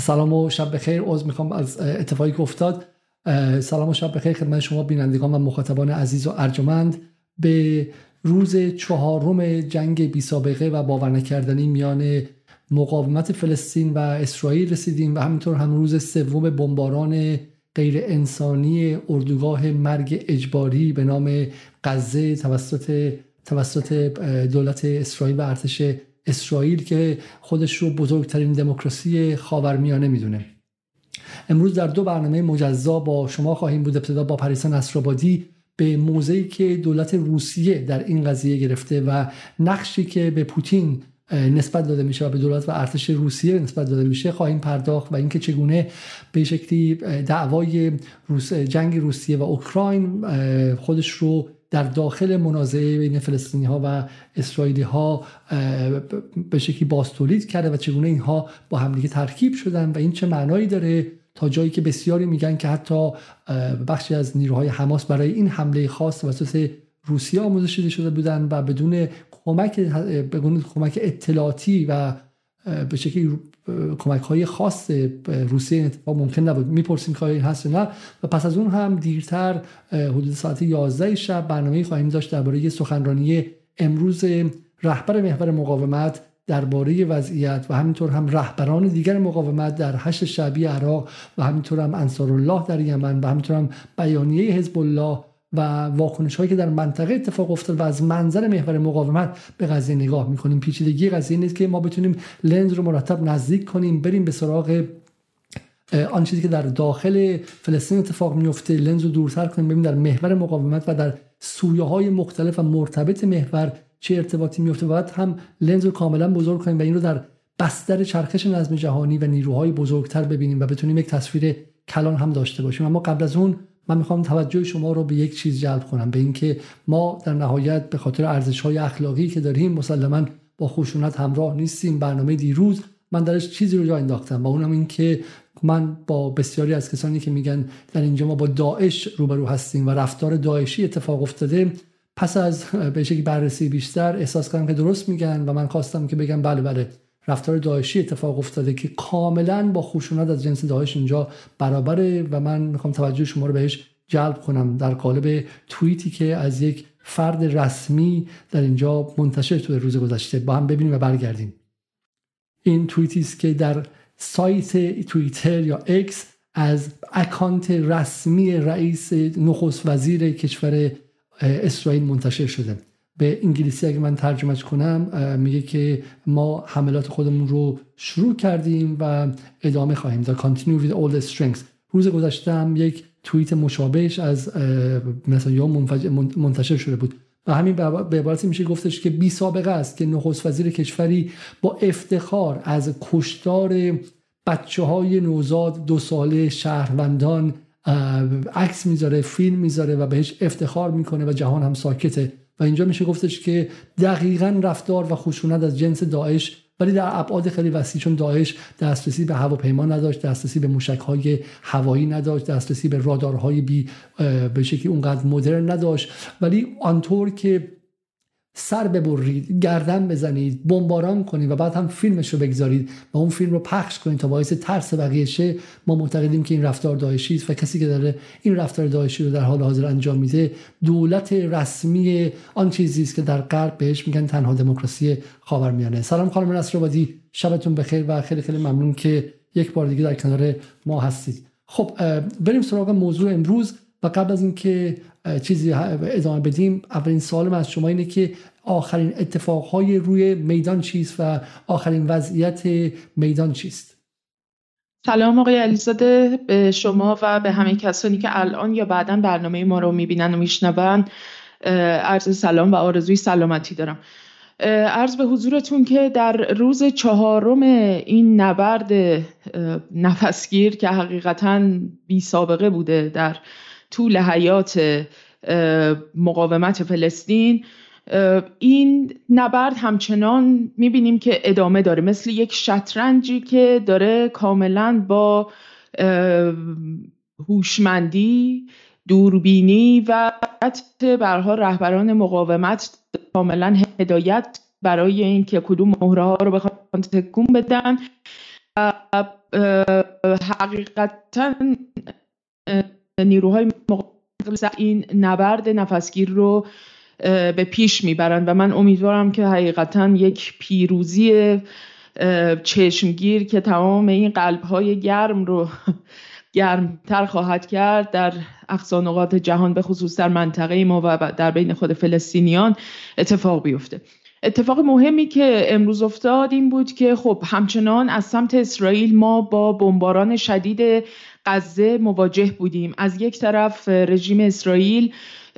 سلام و شب بخیر. عذر می‌خوام از اتفاقی که افتاد. سلام و شب بخیر خدمت شما بینندگان و مخاطبان عزیز و ارجمند. به روز چهارم جنگ بی سابقه و باور نکردنی میان مقاومت فلسطین و اسرائیل رسیدیم و همینطور هم روز سوم بمباران غیر انسانی اردوگاه مرگ اجباری به نام غزه توسط توسط دولت اسرائیل و ارتش اسرائیل که خودش رو بزرگترین دموکراسی خاورمیانه می‌دونه. امروز در دو برنامه مجزا با شما خواهیم بود ابتدا با پریسا نصرآبادی به موضعی که دولت روسیه در این قضیه گرفته و نقشی که به پوتین نسبت داده میشه و به دولت و ارتش روسیه نسبت داده میشه خواهیم پرداخت و اینکه چگونه به شکلی دعوای روس جنگ روسیه و اوکراین خودش رو در داخل منازعه بین فلسطینی ها و اسرائیلی ها به شکلی باستولید کرده و چگونه اینها با همدیگه ترکیب شدن و این چه معنایی داره تا جایی که بسیاری میگن که حتی بخشی از نیروهای حماس برای این حمله خاص توسط روسیه آموزش دیده شده بودن و بدون کمک بدون کمک اطلاعاتی و به شکلی کمک های خاص روسیه اتفاق ممکن نبود. می‌پرسیم که هست نه. و پس از اون هم دیرتر حدود ساعت 11 شب برنامه خواهیم داشت درباره سخنرانی امروز رهبر محور مقاومت درباره وضعیت و همینطور هم رهبران دیگر مقاومت در هشت شعبی عراق و همینطور هم انصارالله در یمن و همینطور هم بیانیه حزب الله و واکنش هایی که در منطقه اتفاق افتاد و از منظر محور مقاومت به قضیه نگاه می‌کنیم. پیچیدگی قضیه نیست که ما بتونیم لنز رو مرتب نزدیک کنیم بریم به سراغ آن چیزی که در داخل فلسطین اتفاق میفته لنز رو دورتر کنیم ببینیم در محور مقاومت و در سویه های مختلف و مرتبط محور چه ارتباطی میفته باید هم لنز رو کاملا بزرگ کنیم و این رو در بستر چرخش نظم جهانی و نیروهای بزرگتر ببینیم و بتونیم یک تصویر کلان هم داشته باشیم. اما قبل از اون من می‌خوام توجه شما رو به یک چیز جلب کنم به اینکه ما در نهایت به خاطر ارزش های اخلاقی که داریم مسلما با خشونت همراه نیستیم. برنامه دیروز من درش چیزی رو جا انداختم و اونم این که من با بسیاری از کسانی که میگن در اینجا ما با داعش روبرو هستیم و رفتار داعشی اتفاق افتاده پس از به شکلی بررسی بیشتر احساس کردم که درست میگن و من خواستم که بگم بله بله. رفتار داعشی اتفاق افتاده که کاملا با خشونت از جنس داعش اینجا برابره و من می‌خوام توجه شما رو بهش جلب کنم. در قالب توییتی که از یک فرد رسمی در اینجا منتشر توی روز گذشته. با هم ببینیم و برگردیم. این توییتی است که در سایت توییتر یا اکس از اکانت رسمی رئیس نخست وزیر کشور اسرائیل منتشر شده. به انگلیسی اگه من ترجمهش کنم میگه که ما حملات خودمون رو شروع کردیم و ادامه خواهیم داد. Continue with all the strengths. روز گذشته هم یک توییت مشابهش از مثلا یا منتشر شده بود. و همین به عبارتی میشه گفتش که بی سابقه است که نخست وزیر کشوری با افتخار از کشتار بچه های نوزاد دو ساله شهروندان عکس می‌ذاره فیلم می‌ذاره و بهش افتخار می‌کنه و جهان هم ساکته. اینجا میشه گفتش که دقیقا رفتار و خشونت از جنس داعش ولی در ابعاد خیلی وسیع چون داعش دسترسی به هواپیما نداشت دسترسی به های هوایی نداشت دسترسی به رادارهای بی به شکلی اونقدر مدرن نداشت. ولی آنطور که سر ببرید گردن بزنید بمباران کنید و بعد هم فیلمش رو بگذارید و اون فیلم رو پخش کنید تا باعث ترس بقیه شه. ما معتقدیم که این رفتار داعشی است و کسی که داره این رفتار داعشی رو در حال حاضر انجام میده دولت رسمی آن چیزی است که در غرب بهش میگن تنها دموکراسی خاورمیانه. سلام خانم نصرآبادی شبتون بخیر و خیلی خیلی ممنون که یک بار دیگه در کنار ما هستید. خب بریم سراغ موضوع امروز و قبل از اینکه چیزی ادامه بدیم. اولین سوال از شما اینه که آخرین اتفاقهای روی میدان چیست و آخرین وضعیت میدان چیست؟ سلام آقای علیزاده. به شما و به همه کسانی که الان یا بعدا برنامه ما رو می‌بینن و میشنون عرض سلام و آرزوی سلامتی دارم. عرض به حضورتون که در روز چهارم این نبرد نفسگیر که حقیقتا بی سابقه بوده در طول حیات مقاومت فلسطین این نبرد همچنان می‌بینیم که ادامه داره. مثل یک شطرنجی که داره کاملا با هوشمندی دوربینی و برها رهبران مقاومت کاملا هدایت برای اینکه کدوم مهره ها رو بخوان تکون بدن. حقیقتا نیروهای مقابل این نبرد نفسگیر رو به پیش می‌برند و من امیدوارم که حقیقتا یک پیروزی چشمگیر که تمام این قلب های گرم رو گرمتر خواهد کرد در اقصا نقاط جهان به خصوص در منطقه ما و در بین خود فلسطینیان اتفاق بیفته. اتفاق مهمی که امروز افتاد این بود که خب همچنان از سمت اسرائیل ما با بمباران شدید غزه مواجه بودیم. از یک طرف رژیم اسرائیل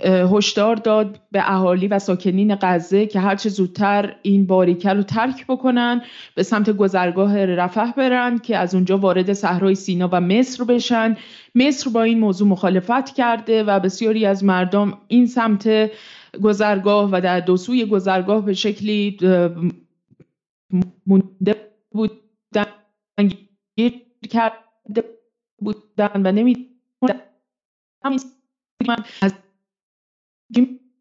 هشدار داد به اهالی و ساکنین غزه که هرچه زودتر این باریکه رو ترک بکنن به سمت گذرگاه رفح برن که از اونجا وارد صحرای سینا و مصر بشن. مصر با این موضوع مخالفت کرده و بسیاری از مردم این سمت گذرگاه و در دو سوی گذرگاه به شکلی مونده بودن گیر کرده بودن و نمی از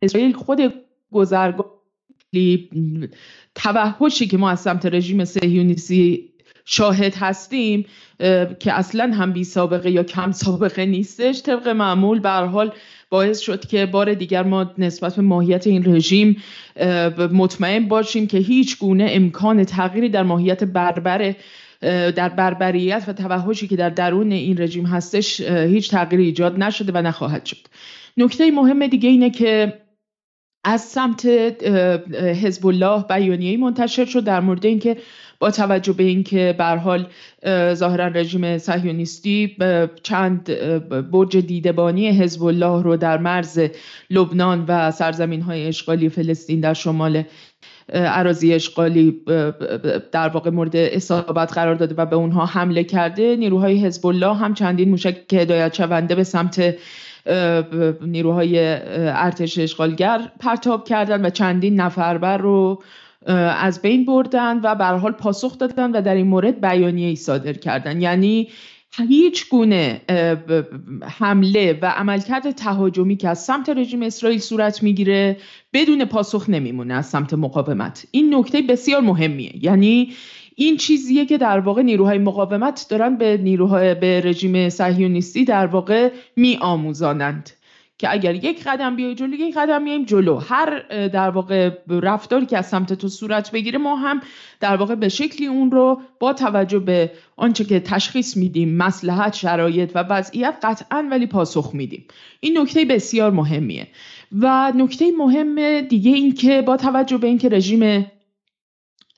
اسرائیل خود گذرگاه توحشی که ما از سمت رژیم سهیونیستی شاهد هستیم که اصلا هم بی سابقه یا کم سابقه نیستش طبق معمول به حال باعث شد که بار دیگر ما نسبت به ماهیت این رژیم مطمئن باشیم که هیچ گونه امکان تغییری در ماهیت بربر در بربریت و توحشی که در درون این رژیم هستش هیچ تغییری ایجاد نشده و نخواهد شد. نکته مهم دیگه اینه که از سمت حزب الله بیانیه‌ای منتشر شد در مورد اینکه با توجه به اینکه به حال ظاهرا رژیم صهیونیستی چند برج دیدبانی حزب الله رو در مرز لبنان و سرزمین های اشغالی فلسطین در شمال عراضی اشغالی در واقع مورد اصابت قرار داده و به اونها حمله کرده. نیروهای حزب الله هم چندین موشک هدایت شونده به سمت نیروهای ارتش اشغالگر پرتاب کردن و چندین نفربر رو از بین بردن و به حال پاسخ دادن و در این مورد بیانیه ای صادر کردن. یعنی هیچ گونه حمله و عملکرد تهاجمی که از سمت رژیم اسرائیل صورت می‌گیره بدون پاسخ نمیمونه از سمت مقاومت. این نکته بسیار مهمیه. یعنی این چیزیه که در واقع نیروهای مقاومت دارن به نیروهای به رژیم صهیونیستی در واقع می آموزانند که اگر یک قدم بیای جلو یک قدم میایم جلو. هر در واقع رفتاری که از سمت تو صورت بگیره ما هم در واقع به شکلی اون رو با توجه به آنچه که تشخیص میدیم مسلحت شرایط و وضعیت قطعا ولی پاسخ میدیم. این نکته بسیار مهمیه. و نکته مهم دیگه این که با توجه به اینکه رژیم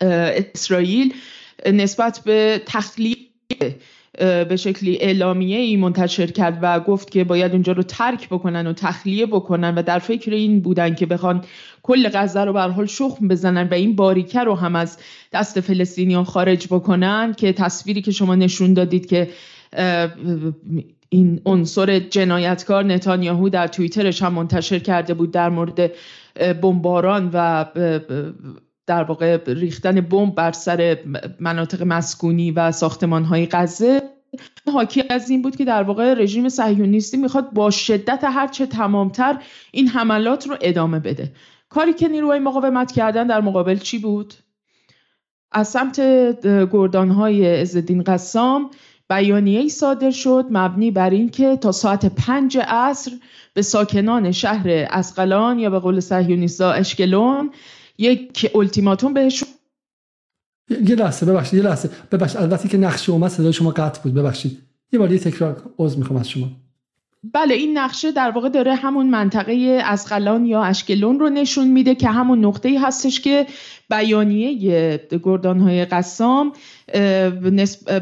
اسرائیل نسبت به تخلیه به شکلی اعلامیه ای منتشر کرد و گفت که باید اونجا رو ترک بکنن و تخلیه بکنن و در فکر این بودن که بخوان کل غزه رو به حال شخم بزنن و این باریکه رو هم از دست فلسطینیان خارج بکنن که تصویری که شما نشون دادید که این عنصر جنایتکار نتانیاهو در توییترش هم منتشر کرده بود در مورد بمباران و در واقع ریختن بمب بر سر مناطق مسکونی و ساختمان های غزه حاکی از این بود که در واقع رژیم صهیونیستی می‌خواد با شدت هرچه تمامتر این حملات رو ادامه بده کاری که نیروهای مقاومت کردن در مقابل چی بود؟ از سمت گردانهای عزالدین قسام بیانیه ای صادر شد مبنی بر اینکه تا ساعت پنج عصر به ساکنان شهر اسقلان یا به قول صهیونیستا اشکلون یک التیماتوم بهشون یه لحظه ببخشید یه لحظه. ببخشید البته که نقشه اومد صدای شما قطع بود. ببخشید. یه بار یه تکرار عذر می‌خوام از شما. بله این نقشه در واقع داره همون منطقه اسقلان یا اشکلون رو نشون میده که همون نقطه ای هستش که بیانیه گردانهای قسام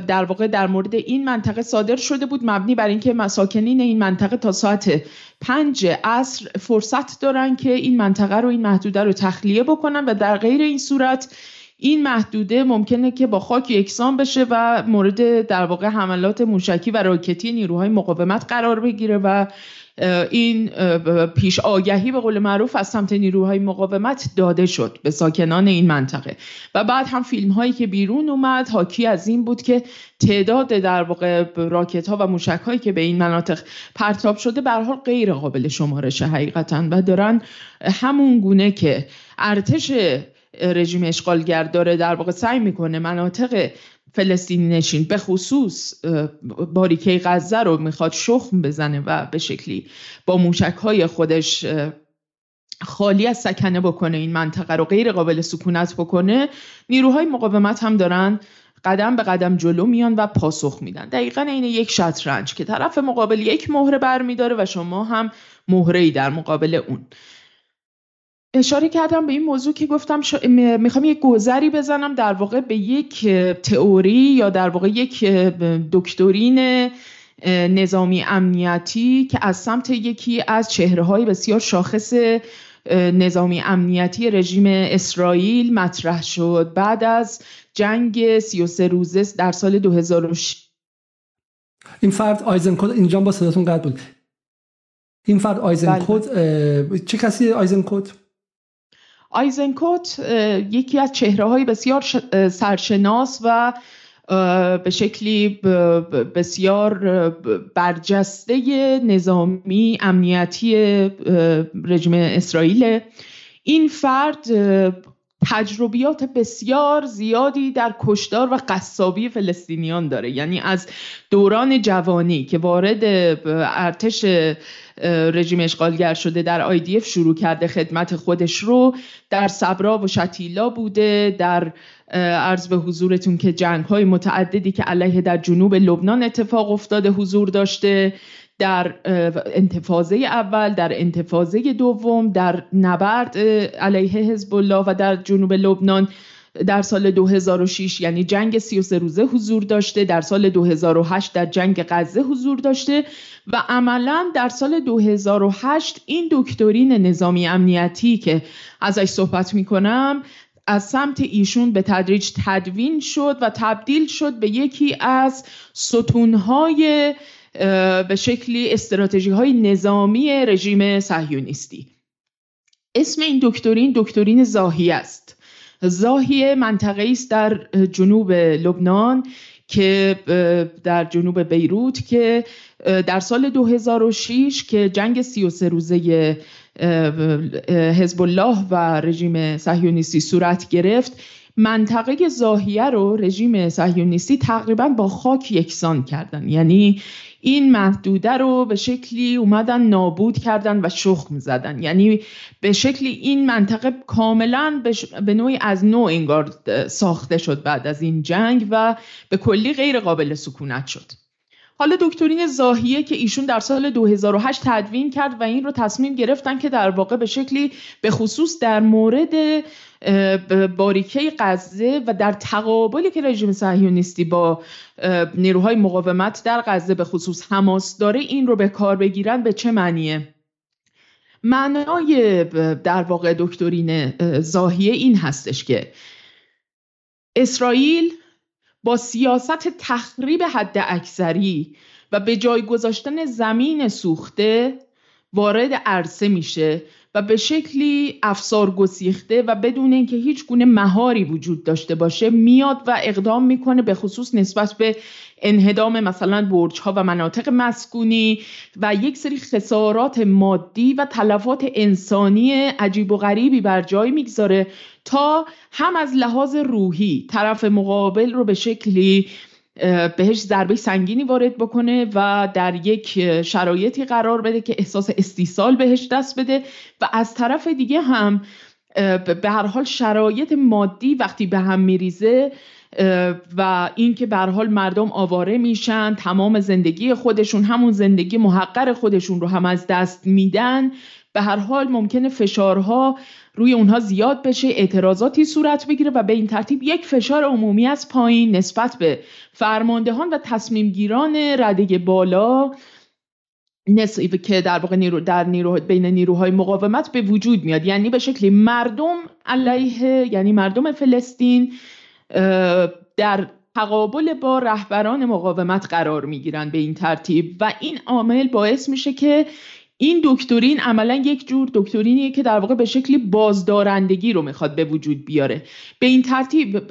در واقع در مورد این منطقه صادر شده بود مبنی بر اینکه مساکنین این منطقه تا ساعت پنج عصر فرصت دارن که این منطقه رو این محدوده رو تخلیه بکنن و در غیر این صورت این محدوده ممکنه که با خاک یکسان بشه و مورد در واقع حملات موشکی و راکتی نیروهای مقاومت قرار بگیره و این پیش آگهی به قول معروف از سمت نیروهای مقاومت داده شد به ساکنان این منطقه. و بعد هم فیلم هایی که بیرون اومد حاکی از این بود که تعداد در واقع راکت ها و موشک هایی که به این مناطق پرتاب شده به حال غیر قابل شمارشه حقیقتا و دارن همون گونه که ارتش رژیم اشغالگر داره در واقع سعی می‌کنه مناطق فلسطینی نشین به خصوص باریکه غزه رو می‌خواد شخم بزنه و به شکلی با موشک های خودش خالی از سکنه بکنه این منطقه رو غیر قابل سکونت بکنه. نیروهای مقاومت هم دارن قدم به قدم جلو میان و پاسخ میدن. دقیقا این یک شطرنج که طرف مقابل یک مهره برمیداره و شما هم مهره ای در مقابل اون. اشاره کردم به این موضوع که گفتم می‌خوام یک گذری بزنم در واقع به یک تئوری یا در واقع یک دکترین نظامی امنیتی که از سمت یکی از چهره های بسیار شاخص نظامی امنیتی رژیم اسرائیل مطرح شد. بعد از جنگ 33 روزه در سال 2006 این فرد آیزنکوت اینجا با صداتون قطع بود. این فرد آیزنکوت بله. چه کسی آیزنکوت آیزنکوت یکی از چهره های بسیار سرشناس و به شکلی بسیار برجسته نظامی امنیتی رژیم اسرائیل. این فرد تجربیات بسیار زیادی در کشدار و قصابی فلسطینیان داره. یعنی از دوران جوانی که وارد ارتش رژیم اشغالگر شده در آیدیف شروع کرده خدمت خودش رو در صبرا و شتیلا بوده در عرض به حضورتون که جنگ های متعددی که علیه در جنوب لبنان اتفاق افتاده حضور داشته. در انتفاضه اول در انتفاضه دوم در نبرد علیه حزب الله و در جنوب لبنان در سال 2006 یعنی جنگ 33 روزه حضور داشته در سال 2008 در جنگ غزه حضور داشته و عملا در سال 2008 این دکترین نظامی امنیتی که ازش صحبت می کنم از سمت ایشون به تدریج تدوین شد و تبدیل شد به یکی از ستونهای به شکلی استراتژی های نظامی رژیم صهیونیستی. اسم این دکترین دکترین زاهی است. زاهی منطقه است در جنوب لبنان که در جنوب بیروت که در سال 2006 که جنگ 33 روزه حزب الله و رژیم صهیونیستی صورت گرفت منطقه زاهیه رو رژیم صهیونیستی تقریبا با خاک یکسان کردن. یعنی این محدوده رو به شکلی اومدن نابود کردن و شخم زدن. یعنی به شکلی این منطقه کاملا به نوعی از نوع انگار ساخته شد بعد از این جنگ و به کلی غیر قابل سکونت شد. حالا دکترین زاهیه که ایشون در سال 2008 تدوین کرد و این رو تصمیم گرفتن که در واقع به شکلی به خصوص در مورد باریکه غزه و در تقابلی که رژیم صهیونیستی با نیروهای مقاومت در غزه به خصوص حماس داره این رو به کار بگیرن به چه معنیه؟ معنای در واقع دکترین زاهیه این هستش که اسرائیل با سیاست تخریب حد اکثری و به جای گذاشتن زمین سوخته وارد عرصه میشه و به شکلی افسار گسیخته و بدون اینکه هیچ گونه مهاری وجود داشته باشه میاد و اقدام می‌کنه به خصوص نسبت به انهدام مثلا برج ها و مناطق مسکونی و یک سری خسارات مادی و تلفات انسانی عجیب و غریبی بر جای می‌گذاره تا هم از لحاظ روحی طرف مقابل رو به شکلی بهش ضربه سنگینی وارد بکنه و در یک شرایطی قرار بده که احساس استیصال بهش دست بده و از طرف دیگه هم به هر حال شرایط مادی وقتی به هم میریزه و اینکه به هر حال مردم آواره میشن تمام زندگی خودشون همون زندگی محقر خودشون رو هم از دست میدن به هر حال ممکنه فشارها روی اونها زیاد بشه اعتراضاتی صورت بگیره و به این ترتیب یک فشار عمومی از پایین نسبت به فرماندهان و تصمیمگیران رده بالا نصیب که در واقع نیرو در نیرو بین نیروهای مقاومت به وجود میاد. یعنی به شکلی مردم علیه یعنی مردم فلسطین در تقابل با رهبران مقاومت قرار می‌گیرن به این ترتیب. و این عامل باعث میشه که این دکترین عملا یک جور دکترینیه که در واقع به شکلی بازدارندگی رو می‌خواد به وجود بیاره. به این ترتیب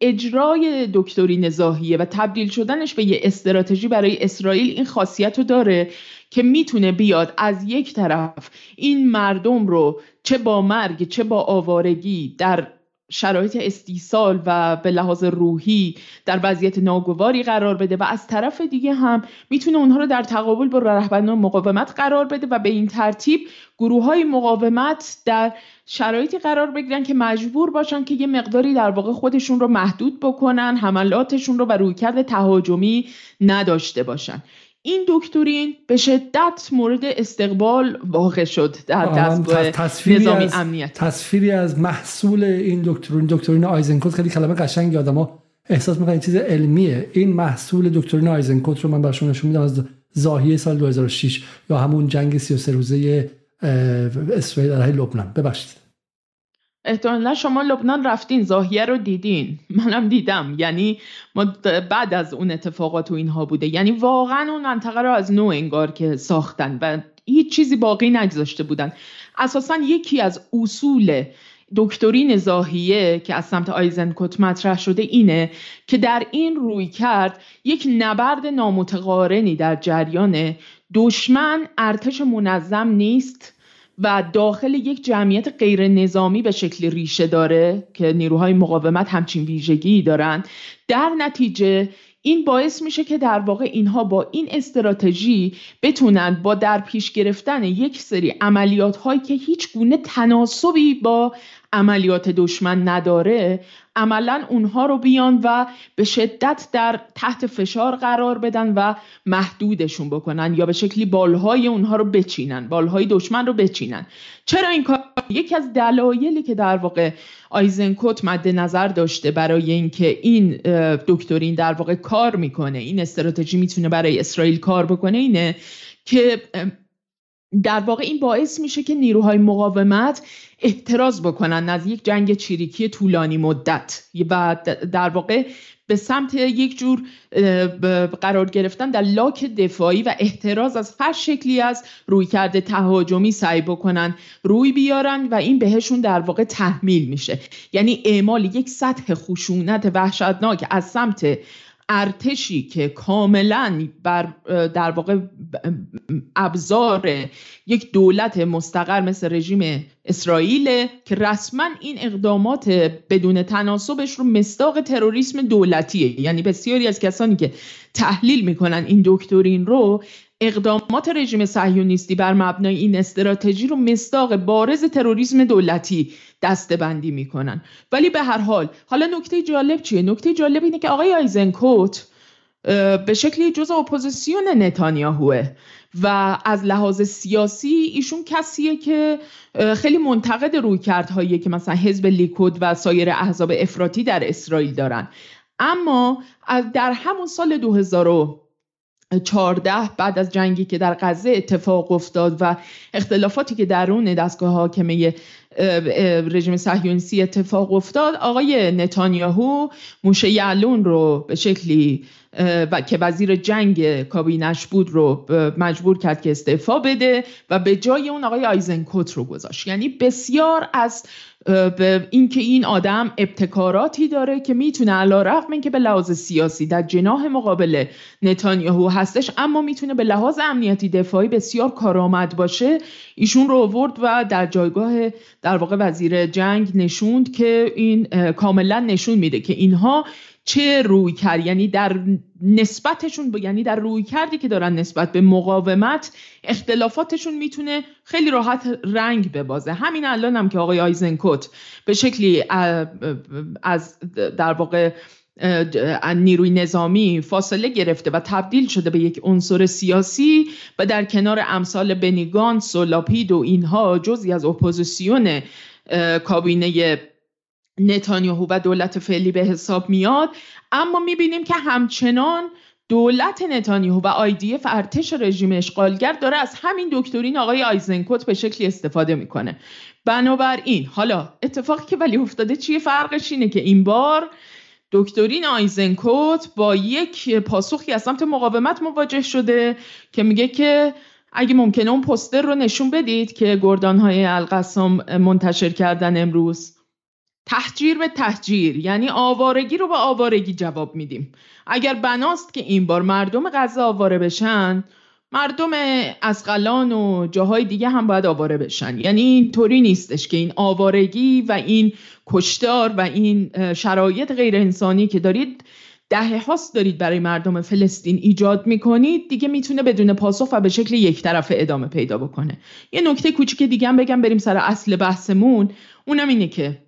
اجرای دکترین زاهیه و تبدیل شدنش به یه استراتژی برای اسرائیل این خاصیت رو داره که می‌تونه بیاد از یک طرف این مردم رو چه با مرگ چه با آوارگی در شرایط استیصال و به لحاظ روحی در وضعیت ناگواری قرار بده و از طرف دیگه هم می‌تونه اونها رو در تقابل با رهبران مقاومت قرار بده و به این ترتیب گروه های مقاومت در شرایطی قرار بگیرن که مجبور باشن که یه مقداری در واقع خودشون رو محدود بکنن حملاتشون رو و رویکرد تهاجمی نداشته باشن. این دکترین به شدت مورد استقبال واقع شد در دستگاه نظامی امنیت تصویری از محصول این دکترین دکترین آیزنکوت خیلی کلمه قشنگ یادم احساس می‌کنم این چیز علمیه. این محصول دکترین آیزنکوت رو من برشون نشون میدم از زاهیه سال 2006 یا همون جنگ 33 روزه اسرائیل علیه لبنان. ببخشید. احتمالا شما لبنان رفتین زاهیه رو دیدین. منم دیدم. یعنی ما بعد از اون اتفاقات و اینها بوده. یعنی واقعا اون منطقه رو از نو انگار که ساختن و هیچ چیزی باقی نگذاشته بودن. اساسا یکی از اصول دکترین زاهیه که از سمت آیزنکوت مطرح شده اینه که در این روی کرد یک نبرد نامتقارنی در جریان. دشمن ارتش منظم نیست. و داخل یک جمعیت غیر نظامی به شکل ریشه داره که نیروهای مقاومت همچین ویژگی دارند در نتیجه این باعث میشه که در واقع اینها با این استراتژی بتونند با در پیش گرفتن یک سری عملیات هایی که هیچ گونه تناسبی با عملیات دشمن نداره عملا اونها رو بیان و به شدت در تحت فشار قرار بدن و محدودشون بکنن یا به شکلی بالهای اونها رو بچینن بالهای دشمن رو بچینن. چرا این کار؟ یکی از دلایلی که در واقع آیزنکوت مد نظر داشته برای اینکه این دکترین در واقع کار می‌کنه این استراتژی می‌تونه برای اسرائیل کار بکنه اینه که در واقع این باعث میشه که نیروهای مقاومت احتراز بکنن از یک جنگ چریکی طولانی مدت. و در واقع به سمت یک جور قرار گرفتن در لاک دفاعی و احتراز از هر شکلی از رویکرد تهاجمی سعی بکنن روی بیارن و این بهشون در واقع تحمیل میشه. یعنی اعمال یک سطح خشونت وحشتناک از سمت ارتشی که کاملا بر در واقع ابزار یک دولت مستقر مثل رژیم اسرائیل که رسما این اقدامات بدون تناسبش رو مستاق تروریسم دولتیه. یعنی بسیاری از کسانی که تحلیل می‌کنن این دکترین رو اقدامات رژیم صهیونیستی بر مبنای این استراتژی رو مستاق بارز تروریسم دولتی دستبندی می‌کنن. ولی به هر حال حالا نکته جالب چیه؟ نکته جالب اینه که آقای آیزنکوت به شکلی جز اپوزیسیون نتانیاهوه و از لحاظ سیاسی ایشون کسیه که خیلی منتقد رویکردهایی که مثلا حزب لیکود و سایر احزاب افراطی در اسرائیل دارن. اما در همون سال 2000 چارده بعد از جنگی که در غزه اتفاق افتاد و اختلافاتی که درون دستگاه حاکمه رژیم صهیونیستی اتفاق افتاد. آقای نتانیاهو موشه یعلون رو به شکلی و که وزیر جنگ کابینش بود رو مجبور کرد که استعفا بده و به جای اون آقای آیزنکوت رو گذاشت. یعنی بسیار از اینکه این آدم ابتکاراتی داره که می‌تونه علا رقم اینکه به لحاظ سیاسی در جناح مقابل نتانیاهو هستش اما می‌تونه به لحاظ امنیتی دفاعی بسیار کارآمد باشه ایشون رو آورد و در جایگاه در واقع وزیر جنگ نشوند که این کاملا نشون میده که اینها چه روی کرد. یعنی در نسبتشون یعنی در روی کردی که دارن نسبت به مقاومت اختلافاتشون می‌تونه خیلی راحت رنگ ببازه. همین الان هم که آقای آیزنکوت به شکلی از در واقع نیروی نظامی فاصله گرفته و تبدیل شده به یک عنصر سیاسی و در کنار امثال بنی گانتس و لاپید و اینها جزی از اپوزیسیون کابینه نتانیاهو و دولت فعلی به حساب میاد. اما می‌بینیم که همچنان دولت نتانیاهو و IDF ارتش رژیم اشغالگر داره از همین دکترین آقای آیزنکوت به شکلی استفاده می‌کنه. بنابراین حالا اتفاقی که ولی افتاده چیه؟ فرقش اینه که این بار دکترین آیزنکوت با یک پاسخی از سمت مقاومت مواجه شده که میگه که اگه ممکنه اون پستر رو نشون بدید که گردانهای القسام منتشر کردن امروز. تحجیر به تحجیر یعنی آوارگی رو به آوارگی جواب میدیم. اگر بناست که این بار مردم غزه آواره بشن مردم اسقلان و جاهای دیگه هم باید آواره بشن. یعنی اینطوری نیستش که این آوارگی و این کشتار و این شرایط غیر انسانی که دارید دهه هاست دارید برای مردم فلسطین ایجاد می‌کنید دیگه می‌تونه بدون پاسخ و به شکل یک طرف ادامه پیدا بکنه. یه نکته کوچیک دیگه هم بگم بریم سر اصل بحثمون. اونم اینه که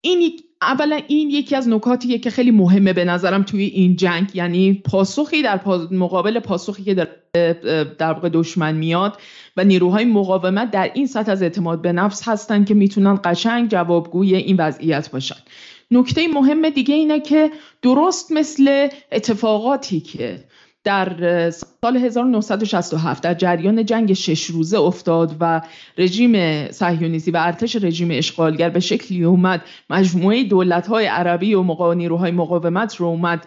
این اولا این یکی از نکاتیه که خیلی مهمه به نظرم توی این جنگ یعنی پاسخی در مقابل پاسخی که در, در واقع دشمن میاد و نیروهای مقاومت در این سطح از اعتماد به نفس هستن که می‌تونن قشنگ جوابگوی این وضعیت باشن. نکته مهم دیگه اینه که درست مثل اتفاقاتی که در سال 1967 در جریان جنگ شش روزه افتاد و رژیم صهیونیستی و ارتش رژیم اشغالگر به شکلی اومد. مجموعه دولت‌های عربی و نیروهای مقاومت رو اومد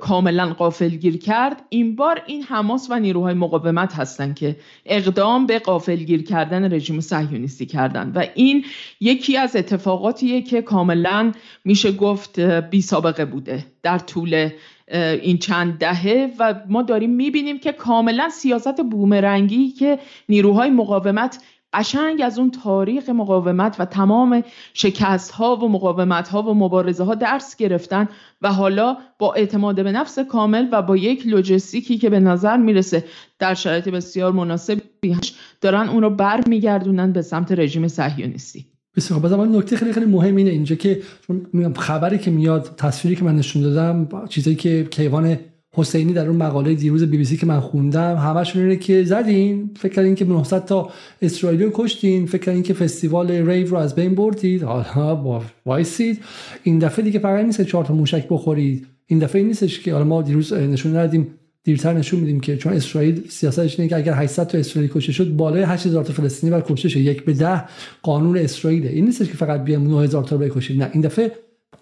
کاملا قافلگیر کرد. این بار این حماس و نیروهای مقاومت هستند که اقدام به قافلگیر کردن رژیم صهیونیستی کردن و این یکی از اتفاقاتیه که کاملا میشه گفت بی سابقه بوده. در طول این چند دهه و ما داریم می‌بینیم که کاملا سیاست بومرنگی که نیروهای مقاومت قشنگ از اون تاریخ مقاومت و تمام شکست ها و مقاومت ها و مبارزه ها درس گرفتن و حالا با اعتماد به نفس کامل و با یک لوجستیکی که به نظر می‌رسه در شرایط بسیار مناسبی دارن اون رو بر میگردونن به سمت رژیم صهیونیستی. بسیار. من نکته خیلی خیلی مهم اینه. اینجا که خبری که میاد تصویری که من نشون دادم چیزایی که کیوان حسینی در اون مقاله دیروز بی بی سی که من خوندم همشون اینه که زدین. فکر کردین که 900 تا اسرائیلی رو کشتین. فکر کردین که فستیوال ریو رو از بین بردید. حالا با وایسید. این دفعه دیگه فقط نیست چهار تا موشک بخورید. این دفعه نیستش که حالا ما دیروز نشون ندیم دیرتر نشون میدیم که چون اسرائیل سیاستش اینه که اگر 800 تا اسرائیلی کشته شد بالای 8000 تا فلسطینی بر کشته شد یک به ده قانون اسرائیل این نیستش که فقط بیام 9000 تا رو بکشید نه این دفعه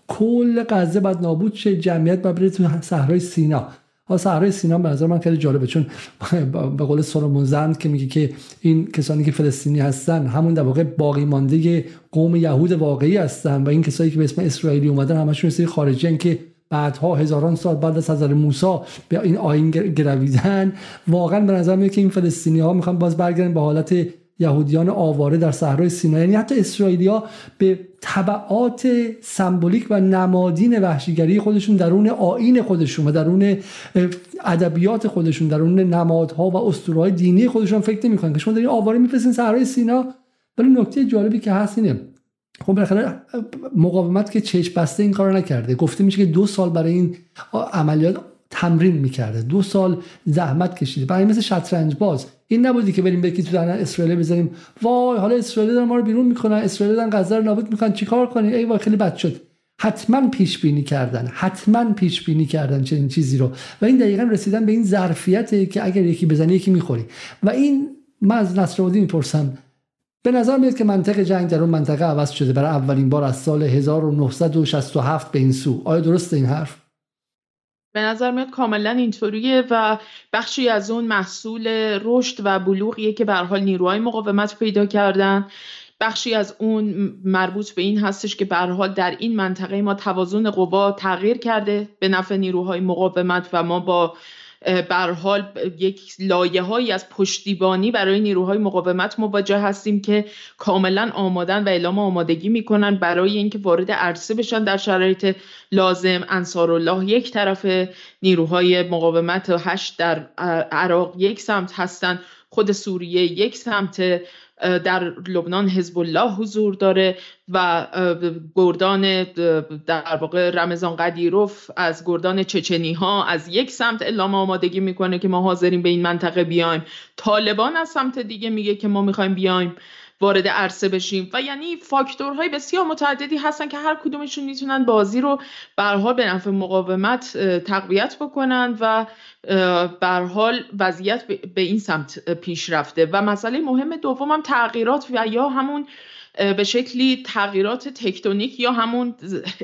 کل غزه بعد نابود شه. جمعیت بعد بره تو صحرای سینا. ها صحرای سینا به نظر من خیلی جالبه چون به قول سولومون زند که میگه که این کسانی که فلسطینی هستن همون در واقع باقی مانده قوم یهود واقعی هستن و این کسایی که به اسم اسرائیلی اومدن همشون سری خارجی که بعدها هزاران سال بعد از حضرت موسی به این آین گرویدن. واقعا به نظر میاد که این فلسطینی ها می‌خوان باز برگردن به حالت یهودیان آواره در صحرای سینا یعنی حتی اسرائیلیا به طبعات سمبولیک و نمادین وحشیگری خودشون درون آین خودشون و درون ادبیات خودشون درون نمادها و اسطوره‌های دینی خودشون فکر نمی‌کنن. که شما دارین آواره میفرستین صحرای سینا. ولی نکته جالبی که هست اینه خب بالاخره مقاومت که چشم بسته این کارو نکرده. گفته میشه که دو سال برای این عملیات تمرین می‌کرده. دو سال زحمت کشیده. برای مثل شطرنج باز. این نبودی که بریم بکی تو در اسرائیل بذاریم وای حالا اسرائیل دارن ما رو بیرون می‌کنن. اسرائیل دارن غزه رو نابود می‌کنن. چیکار کنیم ای وای خیلی بد شد. حتما پیش بینی کردن. حتما پیش بینی کردن چنین چیزی رو. و این دقیقا رسیدن به این ظرفیته که اگر یکی بزنی یکی می‌خوری و این من از نصرالدین می‌پرسم. به نظر میاد که منطق جنگ در اون منطقه عوض شده برای اولین بار از سال 1967 به این سو. آیا درسته این حرف؟ به نظر میاد کاملا اینطوریه و بخشی از اون محصول رشد و بلوغیه که به حال نیروهای مقاومت پیدا کردن. بخشی از اون مربوط به این هستش که به حال در این منطقه ما توازن قوا تغییر کرده به نفع نیروهای مقاومت و ما با بر حال یک لایه هایی از پشتیبانی برای نیروهای مقاومت مواجه هستیم که کاملا آمادن و اعلام آمادگی می‌کنن برای اینکه وارد عرصه بشن در شرایط لازم. انصارالله یک طرف نیروهای مقاومت هشت در عراق یک سمت هستند خود سوریه یک سمت. در لبنان حزب الله حضور داره و گردان در واقع رمضان قدیروف از گردان چچنی ها از یک سمت اعلام آمادگی می‌کنه که ما حاضرین به این منطقه بیایم. طالبان از سمت دیگه میگه که ما می‌خوایم بیایم. وارد عرصه بشیم. و یعنی فاکتورهای بسیار متعددی هستن که هر کدومشون می‌تونن بازی رو برها به نفع مقاومت تقویت بکنن و بر حال وضعیت به این سمت پیش رفته و مسئله مهم دوم هم تغییرات و یا همون به شکلی تغییرات تکتونیک یا همون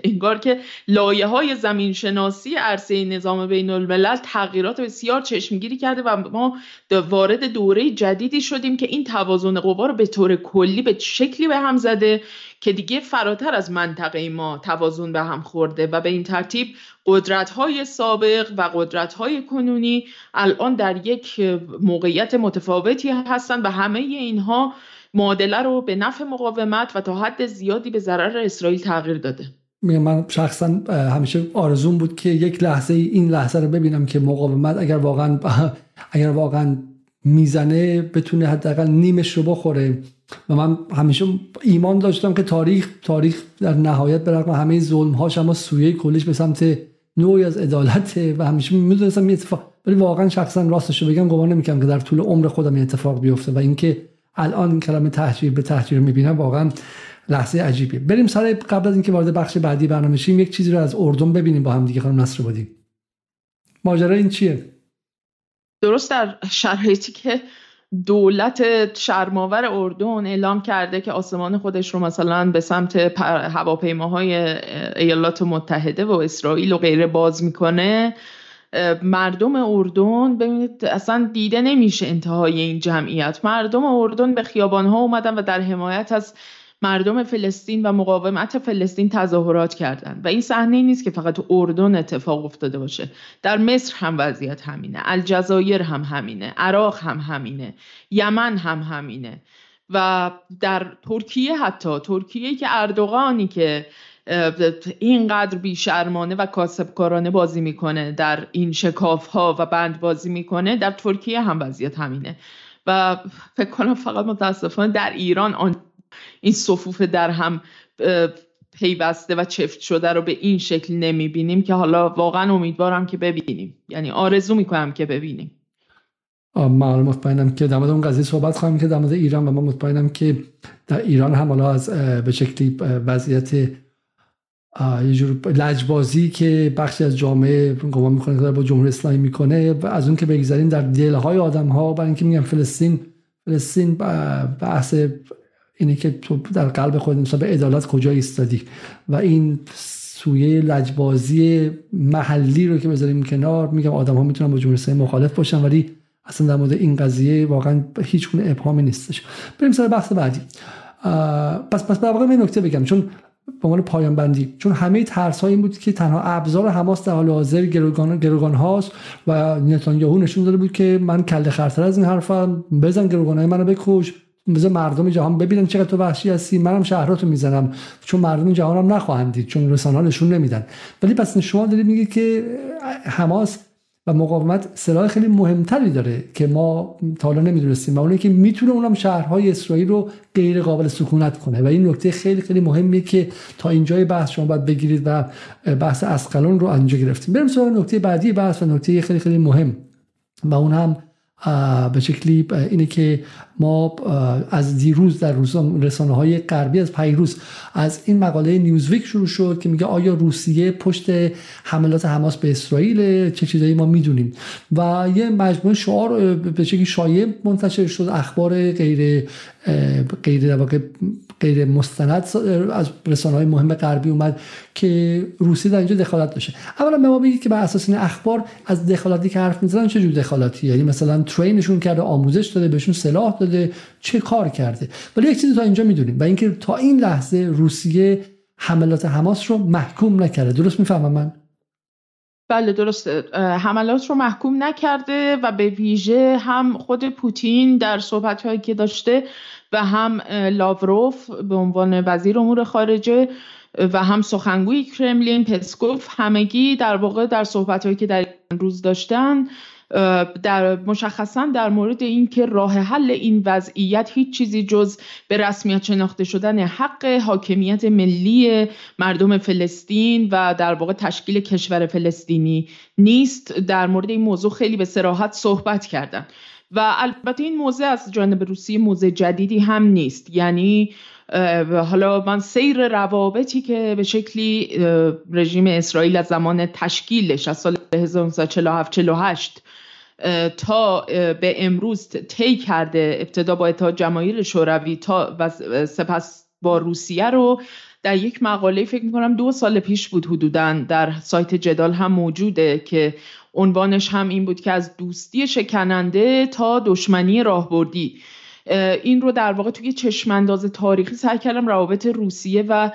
انگار که لایه های زمین شناسی عرصه نظام بین الملل تغییرات بسیار چشمگیری کرده و ما وارد دوره جدیدی شدیم که این توازن قوا رو به طور کلی به شکلی به هم زده که دیگه فراتر از منطقه ما توازن به هم خورده و به این ترتیب قدرت های سابق و قدرت های کنونی الان در یک موقعیت متفاوتی هستند و همه اینها معادله رو به نفع مقاومت و تا حد زیادی به ضرر اسرائیل تغییر داده. من شخصا همیشه آرزون بود که یک لحظه این لحظه رو ببینم که مقاومت اگر واقعا اگر واقعا می‌زنه بتونه حداقل نیمش رو بخوره. و من همیشه ایمان داشتم که تاریخ تاریخ در نهایت به رغم همه ظلم هاش اما سویه کلش به سمت نوعی از عدالت و همیشه می‌دونستم یه اتفاق ولی واقعا شخصا راستش رو بگم گمان نمی‌کنم که در طول عمر خودم این اتفاق بیفته و اینکه الان این کلمه تحجیر به تحجیر می‌بینم واقعا لحظه عجیبیه. بریم سر قبل از اینکه وارد بخش بعدی برنامه شیم یک چیزی رو از اردن ببینیم با هم دیگه خانم نصر بودیم ماجرا این چیه؟ درست در شرایطی که دولت شرماور اردن اعلام کرده که آسمان خودش رو مثلا به سمت هواپیماهای ایالات متحده و اسرائیل و غیره باز می‌کنه. مردم اردن ببینید اصلا دیده نمیشه انتهای این جمعیت. مردم اردن به خیابانها اومدن و در حمایت از مردم فلسطین و مقاومت فلسطین تظاهرات کردند و این صحنه نیست که فقط اردن اتفاق افتاده باشه. در مصر هم وضعیت همینه. الجزایر هم همینه. عراق هم همینه. یمن هم همینه. و در ترکیه حتی ترکیه که اردوغانی که اینقدر بیشرمانه و کاسبکارانه بازی می‌کنه در این شکاف ها و بند بازی می‌کنه در ترکیه هم وضعیت همینه. و فکر کنم فقط متاسفانه در ایران آن این صفوف در هم پیوسته و چفت شده رو به این شکل نمی‌بینیم که حالا واقعا امیدوارم که ببینیم. یعنی آرزو می‌کنم که ببینیم. من مطمئنم که در مورد اون قضیه صحبت خواهیم که در مورد ایران و من مطمئنم که در ایران هم حالا از به شکلی وضعیت یه جور لجبازی که بخشی از جامعه گمان می‌کنه که با جمهوری اسلامی می‌کنه. و از اون که بگذاریم در دلهای آدم ها برای اینکه میگم فلسطین فلسطین بحث اینه که تو در قلب خود مثلا به عدالت کجا ایستادی؟ و این سویه لجبازی محلی رو که بذاریم کنار میگم آدم ها می‌تونن با جمهوری اسلامی مخالف باشن ولی اصلا در مورد این قضیه واقعا هیچ گونه ابهامی نیستش. بریم سر بحث بعدی. پس پس به واقع نکته بگم. چون به عنوان پایان بندی چون همه ترس این بود که تنها ابزار حماس در حال حاضر گروگان گروگان هاست و نتانیاهو نشون داده بود که من کله خرتر از این حرفم بزن گروگان های منو بکش بذار مردم جهان ببینن چقدر تو وحشی هستی منم شهراتو می‌زنم چون مردم جهان هم نخواهند دید چون رسانه نشون نمیدن. ولی پس شما دارید میگید که حماس و مقاومت سلاح خیلی مهمتری داره که ما تا حالا نمی‌دونستیم و اونه که می‌تونه اونم شهرهای اسرائیل رو غیر قابل سکونت کنه. و این نکته خیلی خیلی مهمیه که تا اینجای بحث شما باید بگیرید و بحث اسقلون رو اینجا گرفتیم. بریم سراغ نکته بعدی بحث و نکته خیلی خیلی مهم. و اون هم به شکلی اینه که ما از دیروز در رسانه های غربی از پیروز از این مقاله نیوزویک شروع شد که میگه آیا روسیه پشت حملات حماس به اسرائیل چه چیزایی ما می‌دونیم. و یه مجموعه شعار به شکلی شایع منتشر شد اخبار غیر غیر غیر مستند از رسانه های مهم غربی اومد که روسیه در اینجا دخالت داشته. اولا به ما بگید که بر اساس این اخبار از دخالتی که حرف می‌زنن چه جور دخالتی؟ یعنی مثلا ترینشون کرده آموزش داده بهشون سلاح داده چه کار کرده؟ ولی یک چیزی تا اینجا می‌دونیم و اینکه تا این لحظه روسیه حملات حماس رو محکوم نکرده. درست می‌فهمم من؟ بله درسته. حملات رو محکوم نکرده و به ویژه هم خود پوتین در صحبت هایی که داشته و هم لاوروف به عنوان وزیر امور خارجه و هم سخنگوی کرملین پسکوف همگی در واقع در صحبت هایی که در روز داشتن در مشخصا در مورد اینکه راه حل این وضعیت هیچ چیزی جز به رسمیت شناخته شدن حق حاکمیت ملی مردم فلسطین و در واقع تشکیل کشور فلسطینی نیست. در مورد این موضوع خیلی به سراحت صحبت کردن. و البته این موضوع از جانب روسیه موضوع جدیدی هم نیست. یعنی حالا من سیر روابطی که به شکلی رژیم اسرائیل از زمان تشکیلش از سال 1947 48 تا به امروز طی کرده ابتدا با اتحاد جماهیر شوروی تا و سپس با روسیه رو. در یک مقاله فکر می‌کنم دو سال پیش بود حدودا در سایت جدال هم موجوده که عنوانش هم این بود که از دوستی شکننده تا دشمنی راهبردی. این رو در واقع توی چشمانداز تاریخی سعی کردم روابط روسیه و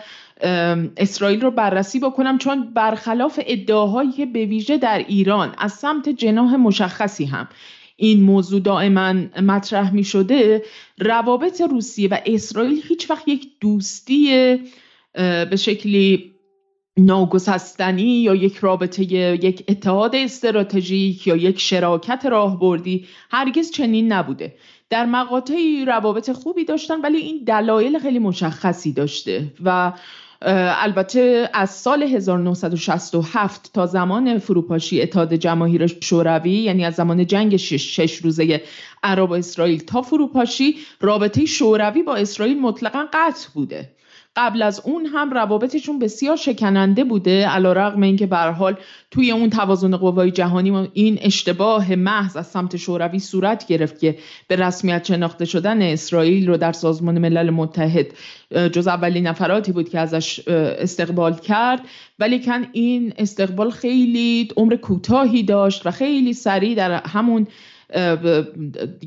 اسرائیل رو بررسی بکنم چون برخلاف ادعاهایی که به ویژه در ایران از سمت جناح مشخصی هم این موضوع دائما مطرح می شده روابط روسیه و اسرائیل هیچ وقت یک دوستی به شکلی ناگسستنی یا یک رابطه یک اتحاد استراتژیک یا یک شراکت راهبردی هرگز چنین نبوده. در مقاطعی روابط خوبی داشتن ولی این دلایل خیلی مشخصی داشته و البته از سال 1967 تا زمان فروپاشی اتحاد جماهیر شوروی یعنی از زمان جنگ شش, شش روزه عرب و اسرائیل تا فروپاشی رابطه شوروی با اسرائیل مطلقا قطع بوده. قبل از اون هم روابطشون بسیار شکننده بوده علا رقم اینکه به حال توی اون توازن قوای جهانی این اشتباه محض از سمت شوروی صورت گرفت که به رسمیت شناخته شدن اسرائیل رو در سازمان ملل متحد جز اولین نفراتی بود که ازش استقبال کرد. ولی کن این استقبال خیلی عمر کوتاهی داشت و خیلی سریع در همون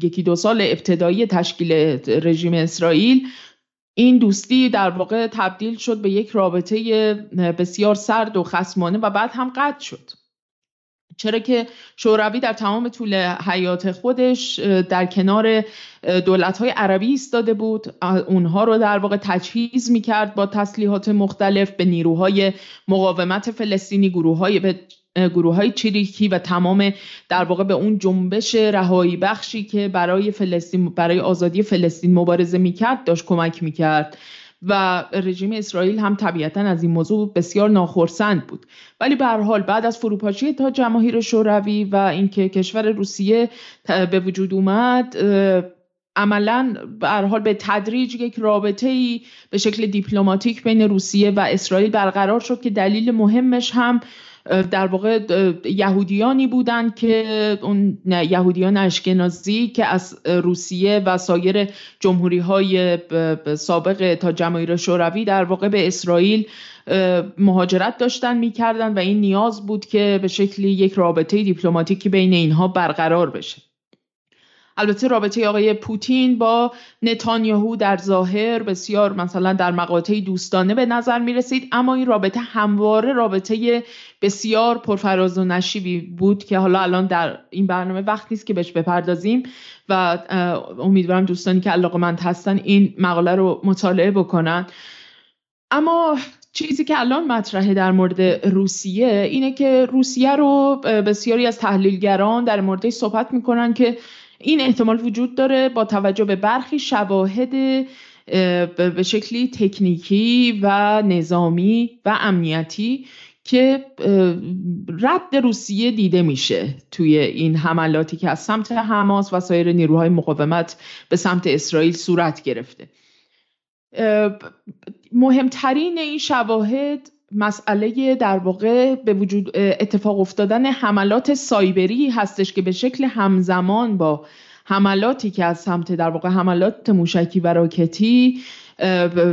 یکی دو سال ابتدایی تشکیل رژیم اسرائیل این دوستی در واقع تبدیل شد به یک رابطه بسیار سرد و خسمانه و بعد هم قطع شد. چرا که شوروی در تمام طول حیات خودش در کنار دولت های عربی ایستاده بود. اونها رو در واقع تجهیز می‌کرد با تسلیحات مختلف به نیروهای مقاومت فلسطینی گروه های به گروه های چریکی و تمام در واقع به اون جنبش رهایی بخشی که برای فلسطین برای آزادی فلسطین مبارزه می‌کرد داشت کمک می‌کرد. و رژیم اسرائیل هم طبیعتا از این موضوع بسیار ناخرسند بود. ولی به حال بعد از فروپاشی تا جماهیر شوروی و اینکه کشور روسیه به وجود اومد عملا به حال به تدریج یک رابطه ای به شکل دیپلماتیک بین روسیه و اسرائیل برقرار شد که دلیل مهمش هم در واقع یهودیانی بودند که اون یهودیان اشکنازی که از روسیه و سایر جمهوری های سابق تا جماهیر شوروی در واقع به اسرائیل مهاجرت داشتن می‌کردن و این نیاز بود که به شکلی یک رابطه دیپلماتیکی بین اینها برقرار بشه. البته رابطه آقای پوتین با نتانیاهو در ظاهر بسیار مثلا در مقاطعی دوستانه به نظر می رسید اما این رابطه همواره رابطه بسیار پرفراز و نشیبی بود که حالا الان در این برنامه وقت نیست که بهش بپردازیم و امیدوارم دوستانی که علاقمند هستن این مقاله رو مطالعه بکنن. اما چیزی که الان مطرحه در مورد روسیه اینه که روسیه رو بسیاری از تحلیلگران در مورد صحبت می‌کنن که این احتمال وجود داره با توجه به برخی شواهد به شکلی تکنیکی و نظامی و امنیتی که رد روسیه دیده میشه توی این حملاتی که از سمت حماس و سایر نیروهای مقاومت به سمت اسرائیل صورت گرفته. مهمترین این شواهد مسئله در واقع به وجود اتفاق افتادن حملات سایبری هستش که به شکل همزمان با حملاتی که از سمت در واقع حملات موشکی و راکتی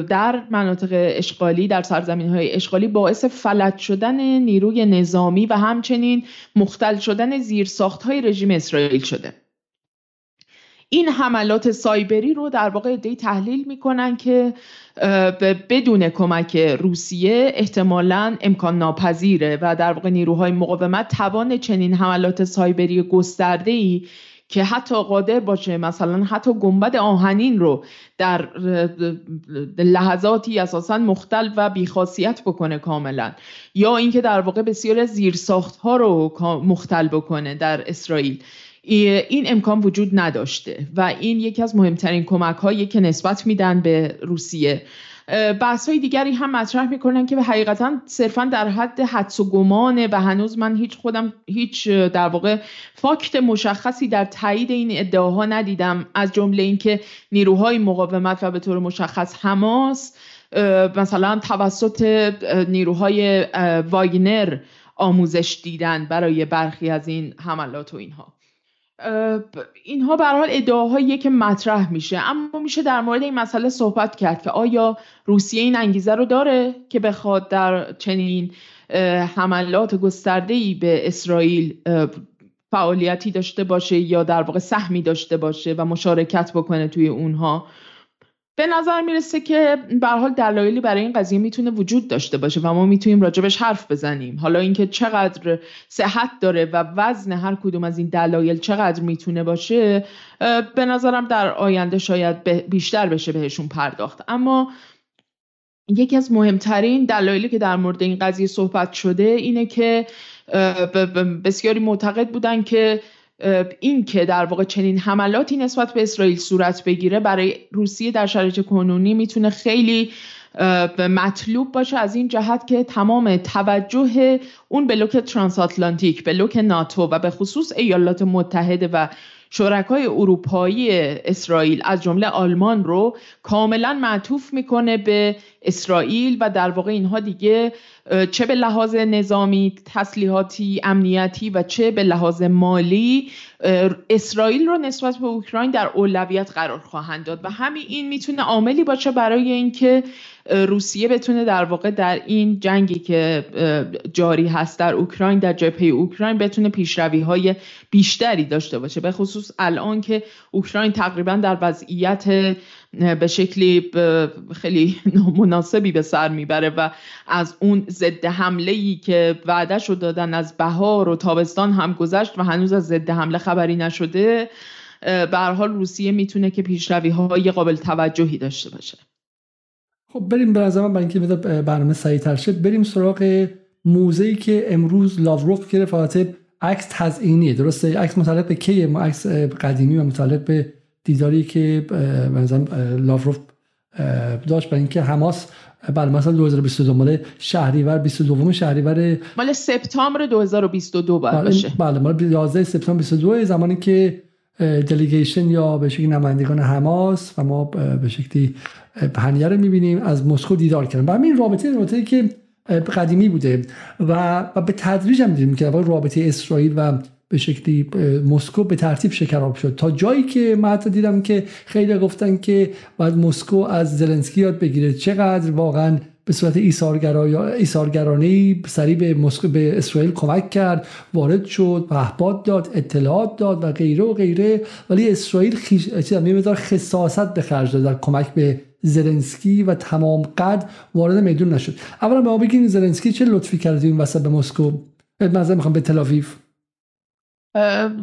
در مناطق اشغالی در سرزمین های اشغالی باعث فلج شدن نیروی نظامی و همچنین مختل شدن زیرساخت های رژیم اسرائیل شده. این حملات سایبری رو در واقع دی تحلیل می‌کنن که بدون کمک روسیه احتمالا امکان ناپذیره و در واقع نیروهای مقاومت توان چنین حملات سایبری گسترده ای که حتی قادر باشه مثلا حتی گنبد آهنین رو در لحظاتی اساسا مختل و بیخاصیت بکنه کاملا یا اینکه در واقع بسیار زیرساخت ها رو مختل بکنه در اسرائیل. این امکان وجود نداشته و این یکی از مهمترین کمک هایی که نسبت میدن به روسیه. بحث های دیگری هم مطرح می‌کنن که حقیقتا صرفا در حد حدس و گمانه و هنوز من هیچ خودم هیچ در واقع فاکت مشخصی در تایید این ادعاها ندیدم. از جمله اینکه نیروهای مقاومت و به طور مشخص حماس مثلا توسط نیروهای واگنر آموزش دیدن برای برخی از این حملات و اینها. اینها به حال ادعاهایی که مطرح میشه. اما میشه در مورد این مسئله صحبت کرد که آیا روسیه این انگیزه رو داره که بخواد در چنین حملات گسترده ای به اسرائیل فعالیتی داشته باشه یا در واقع سهمی داشته باشه و مشارکت بکنه توی اونها؟ به نظر می‌رسه که به حال دلایلی برای این قضیه می‌تونه وجود داشته باشه و ما می‌تونیم راجبش حرف بزنیم. حالا اینکه چقدر صحت داره و وزن هر کدوم از این دلایل چقدر می‌تونه باشه به نظرم در آینده شاید بیشتر بشه بهشون پرداخت. اما یکی از مهمترین دلایلی که در مورد این قضیه صحبت شده اینه که بسیاری معتقد بودن که این که در واقع چنین حملاتی نسبت به اسرائیل صورت بگیره برای روسیه در شرایط کنونی می‌تونه خیلی مطلوب باشه از این جهت که تمام توجه اون بلوک ترانس آتلانتیک بلوک ناتو و به خصوص ایالات متحده و شرکای اروپایی اسرائیل از جمله آلمان رو کاملا معطوف می‌کنه به اسرائیل و در واقع اینها دیگه چه به لحاظ نظامی تسلیحاتی امنیتی و چه به لحاظ مالی اسرائیل رو نسبت به اوکراین در اولویت قرار خواهند داد. و همین این می‌تونه عاملی باشه برای اینکه روسیه بتونه در واقع در این جنگی که جاری هست در اوکراین در جبهه اوکراین بتونه پیشروی های بیشتری داشته باشه. به خصوص الان که اوکراین تقریبا در وضعیت به شکلی خیلی مناسبی به سر می‌بره و از اون ضد حمله ای که وعدهش رو دادن از بهار و تابستان هم گذشت و هنوز از ضد حمله خبری نشده به حال روسیه می‌تونه که پیشروی های قابل توجهی داشته باشه. خب بریم به نظرم برای اینکه برنامه سریعتر شد بریم سراغ موزه که امروز لاوروف گرفت. البته عکس تزئینیه درسته؟ عکس متعلق به کیه؟ ما عکس قدیمی و متعلق به دیداری که مثلا لاوروف داشت برای اینکه حماس بله مثلا 2022 مال شهریور 22 شهریور مال سپتامبر 2022 باید بله، باشه. بله مال 11 سپتامبر 22 زمانی که دلیگیشن یا به شکلی نمایندگان حماس و ما به شکلی پهنیه رو می‌بینیم از مسکو دیدار کردن. و همین رابطه رابطه که قدیمی بوده. و, و به تدریج هم دیدیم که رابطه اسرائیل و به شکلی مسکو به ترتیب شکراب شد. تا جایی که من حتی دیدم که خیلی گفتن که باید مسکو از زلنسکی یاد بگیره. چقدر واقعا به صورت ایثارگرانه سری به مسکو به اسرائیل کمک کرد وارد شد پهپاد داد اطلاعات داد و غیره و غیره. ولی اسرائیل خیش مقدار خصاصت به خرج داد در کمک به زلنسکی و تمام قد وارد میدون نشد. اولا به ما بگین زلنسکی چه لطفی کرد این وسط به مسکو؟ مثلا می‌خوام به تل‌آویو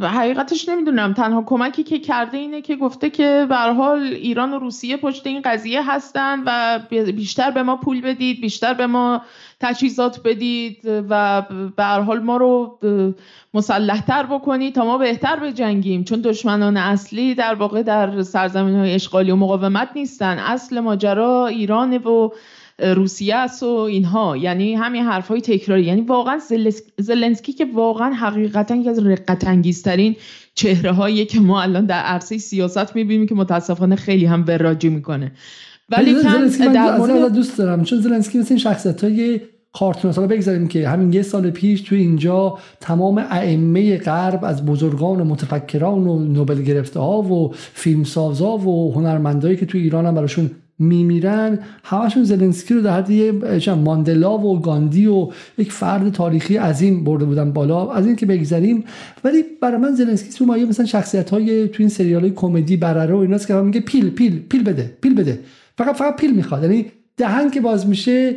حقیقتش نمی‌دونم. تنها کمکی که کرده اینه که گفته که به حال ایران و روسیه پشت این قضیه هستن و بیشتر به ما پول بدید بیشتر به ما تجهیزات بدید و به حال ما رو مسلحتر بکنید تا ما بهتر بجنگیم. چون دشمنان اصلی در واقع در سرزمین های اشغالی و مقاومت نیستن. اصل ماجرا ایران و روسیه است و اینها. یعنی همین حرف های تکراری. یعنی واقعا زلنسکی که واقعا حقیقتا یکی از رقت انگیزترین چهره هایی که ما الان در عرصه سیاست می‌بینیم که متاسفانه خیلی هم وراجی می‌کنه. ولی در مورد دوست دارم. چون زلنسکی مثل این شخصیت های کارتون حالا بگذاریم که همین یه سال پیش تو اینجا تمام ائمه غرب از بزرگان و متفکران و نوبل گرفته ها و فیلمسازا و هنرمندایی که تو ایران هم براشون میمیرن. همشون زلنسکی رو در حد یه ماندلا و گاندی و یک فرد تاریخی عظیم برده بودن بالا از این که بگذریم. ولی برای من زلنسکی تو مایه مثلا شخصیت های تو این سریال های کمدی برره و ایناست که میگه پیل پیل پیل بده پیل بده. فقط فقط پیل می‌خواد. یعنی دهن که باز میشه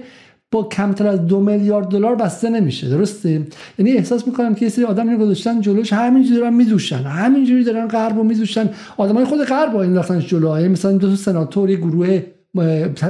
با کمتر از دو میلیارد دلار بسته نمیشه درسته؟ یعنی احساس می‌کنم که یه سری آدم اینو گذاشتن جلوش همینجوری دارن میدوشن همینجوری دارن غرب رو میدوشن. آدمای خود غرب این رفتنش جلو. یعنی مثلا دو سناتور یه گروه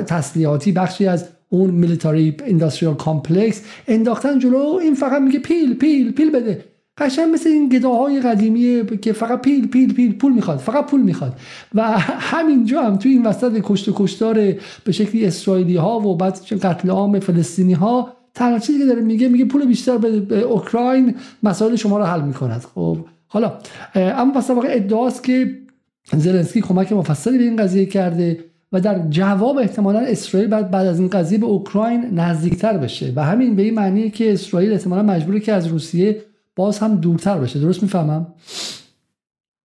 تسلیحاتی بخشی از اون military industrial complex انداختن جلو. این فقط میگه پول پول پول بده. قشنگ مثل این گداهای قدیمی که فقط پول پول پول پول می‌خواد فقط پول می‌خواد. و همینجا هم توی این وسط کشت و کشتار به شکلی اسرائیلی ها و بعد قتل عام فلسطینی ها تنها چیزی که داره میگه میگه پول بیشتر به اوکراین مسائل شما رو حل می‌کند. خب حالا اما پس واقع ادعاست که زلنسکی کمک مفصلی به این قضیه کرده و در جواب احتمالا اسرائیل بعد بعد از این قضیه به اوکراین نزدیکتر بشه. و همین به این معنیه که اسرائیل احتمالا مجبوره که از روسیه باز هم دورتر بشه. درست می‌فهمم؟